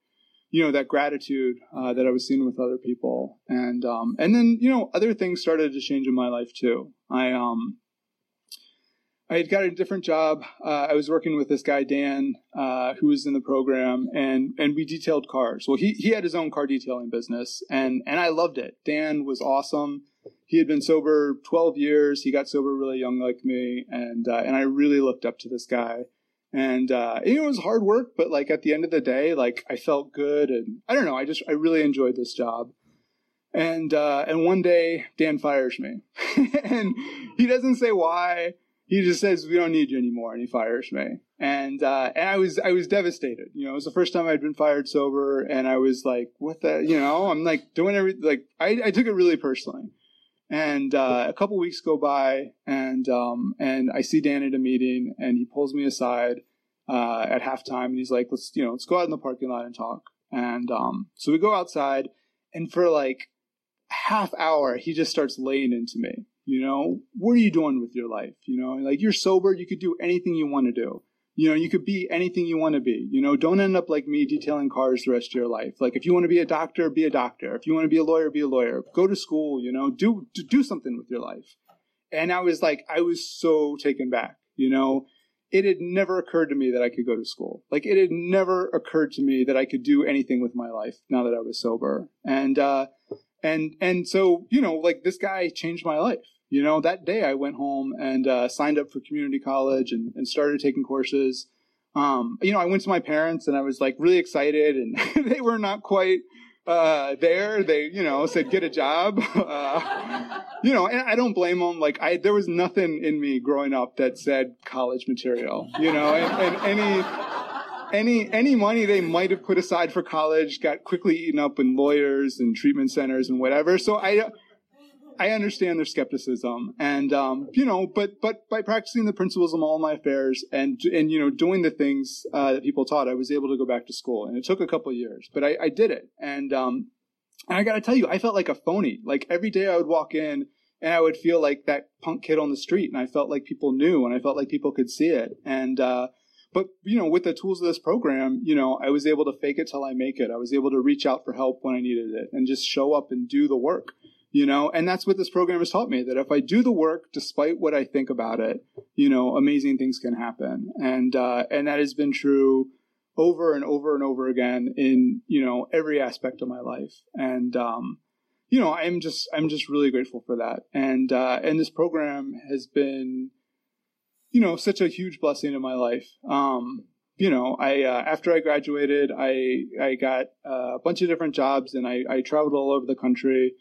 you know, that gratitude uh, that I was seeing with other people, and um, and then you know other things started to change in my life too. I um. I had got a different job. Uh, I was working with this guy Dan, uh, who was in the program, and and we detailed cars. Well, he he had his own car detailing business, and and I loved it. Dan was awesome he had been sober 12 years. He got sober really young, like me, and uh, and I really looked up to this guy. And uh, it was hard work, but like at the end of the day, like I felt good, and I don't know. I just I really enjoyed this job. And uh, and one day Dan fires me, *laughs* and he doesn't say why. He just says we don't need you anymore, and he fires me. And uh, and I was I was devastated. You know, it was the first time I'd been fired sober, and I was like, what the? You know, I'm like doing everything. Like I, I took it really personally. And uh, a couple weeks go by, and um, and I see Dan at a meeting, and he pulls me aside uh, at halftime, and he's like, "Let's you know, let's go out in the parking lot and talk." And um, so we go outside, and for like half hour, he just starts laying into me. You know, what are you doing with your life? You know, like you're sober, you could do anything you want to do. You know, you could be anything you want to be. You know, don't end up like me detailing cars the rest of your life. Like if you want to be a doctor, be a doctor. If you want to be a lawyer, be a lawyer. Go to school, you know, do do something with your life. And I was like I was so taken back, you know. It had never occurred to me that I could go to school. Like it had never occurred to me that I could do anything with my life now that I was sober. And uh and and so, you know, like this guy changed my life you know, that day I went home and uh, signed up for community college and, and started taking courses. Um, you know, I went to my parents and I was like really excited, and *laughs* they were not quite uh, there. They, you know, said get a job. *laughs* Uh, you know, and I don't blame them. Like, I there was nothing in me growing up that said college material. You know, and, and any any any money they might have put aside for college got quickly eaten up in lawyers and treatment centers and whatever. So I I understand their skepticism, and um, you know, but but by practicing the principles of all my affairs and and you know doing the things uh, that people taught, I was able to go back to school, and it took a couple years, but I, I did it, and um, and I got to tell you, I felt like a phony. Like every day I would walk in, and I would feel like that punk kid on the street, and I felt like people knew, and I felt like people could see it, and uh, but you know, with the tools of this program, you know, I was able to fake it till I make it. I was able to reach out for help when I needed it, and just show up and do the work you know and that's what this program has taught me that if i do the work despite what i think about it you know amazing things can happen. And uh, and that has been true over and over and over again in you know every aspect of my life. And um, you know i'm just i'm just really grateful for that. And uh, and this program has been you know such a huge blessing in my life. Um, you know, I uh, after I graduated, I I got a bunch of different jobs and I, I traveled all over the country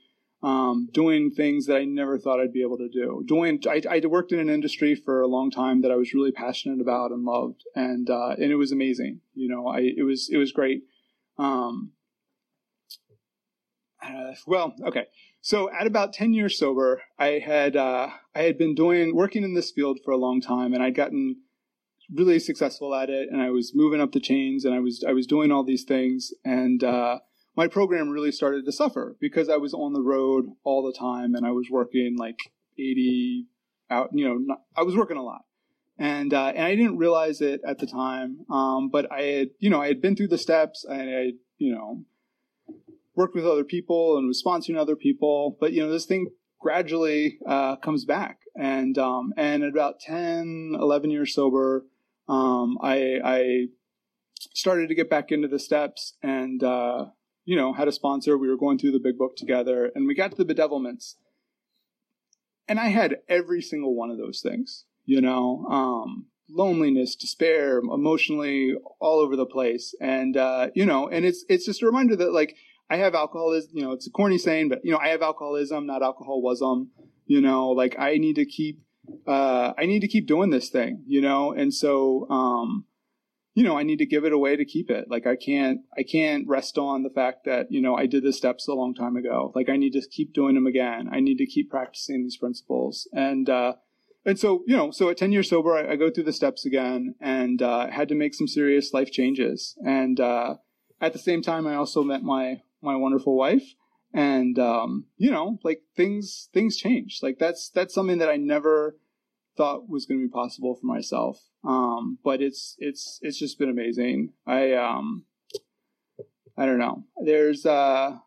um, doing things that I never thought I'd be able to do. Doing, I, I, worked in an industry for a long time that I was really passionate about and loved, and uh, and it was amazing. You know, I it was it was great. Um, uh, well, okay. So at about ten years sober, I had uh, I had been doing working in this field for a long time, and I'd gotten really successful at it, and I was moving up the chains, and I was I was doing all these things, and uh, my program really started to suffer because I was on the road all the time and I was working like 80 out, you know, not, I was working a lot. And, uh, and I didn't realize it at the time. Um, but I had, you know, I had been through the steps and I you know, worked with other people and was sponsoring other people. But, you know, this thing gradually, uh, comes back. And, um, and at about 10, 11 years sober, um, I, I started to get back into the steps and, uh, you know, had a sponsor. We were going through the big book together, and we got to the bedevilments. And I had every single one of those things, you know, um, loneliness, despair, emotionally all over the place. And, uh, you know, and it's, it's just a reminder that like, I have alcoholism, you know, it's a corny saying, but, you know, I have alcoholism, not alcoholism, you know, like I need to keep, uh, I need to keep doing this thing, you know, and so, um, you know, I need to give it away to keep it. Like I can't, I can't rest on the fact that, you know, I did the steps a long time ago. Like I need to keep doing them again. I need to keep practicing these principles. And, uh, and so, you know, so at 10 years sober, I, I go through the steps again and, uh, had to make some serious life changes. And, uh, at the same time, I also met my, my wonderful wife and, um, you know, like things, things changed. Like that's, that's something that I never, thought was going to be possible for myself. Um, but it's it's it's just been amazing. I um, I don't know. There's uh,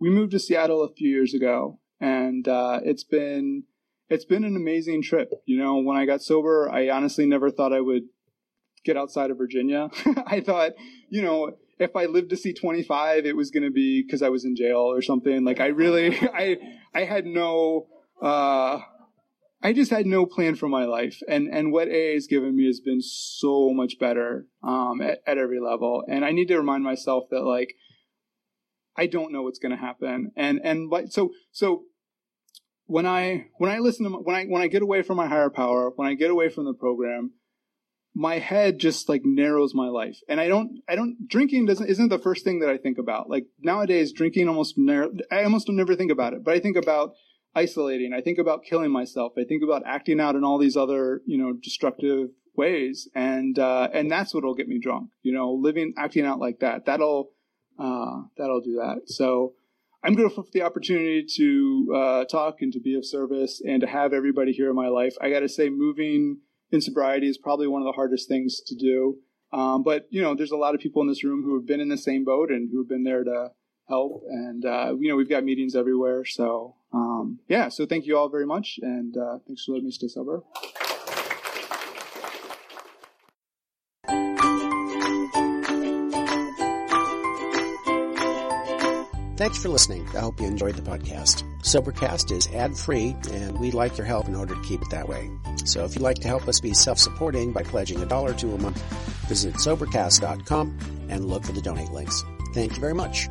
we moved to Seattle a few years ago, and uh, it's been it's been an amazing trip. You know, when I got sober, I honestly never thought I would get outside of Virginia. *laughs* I thought, you know, if I lived to see 25, it was going to be because I was in jail or something. Like I really, *laughs* I, I had no, uh, I just had no plan for my life, and and what AA has given me has been so much better um, at, at every level. And I need to remind myself that like I don't know what's going to happen, and and so so when I when I listen to my, when I when I get away from my higher power, when I get away from the program, my head just like narrows my life, and I don't I don't drinking doesn't isn't the first thing that I think about. Like nowadays, drinking almost narrow, I almost never think about it, but I think about isolating. I think about killing myself. I think about acting out in all these other, you know, destructive ways. And, uh, and that's what'll get me drunk, you know, living, acting out like that. That'll, uh, that'll do that. So, I'm grateful for the opportunity to uh, talk and to be of service and to have everybody here in my life. I got to say, moving in sobriety is probably one of the hardest things to do. Um, but you know, there's a lot of people in this room who have been in the same boat and who have been there to help. And uh, you know, we've got meetings everywhere. So um, yeah, so thank you all very much, and uh, thanks for letting me stay sober. Thanks for listening. I hope you enjoyed the podcast. Sobercast is ad-free, and we'd like your help in order to keep it that way. So if you'd like to help us be self-supporting by pledging a dollar to a month, visit Sobercast.com and look for the donate links. Thank you very much.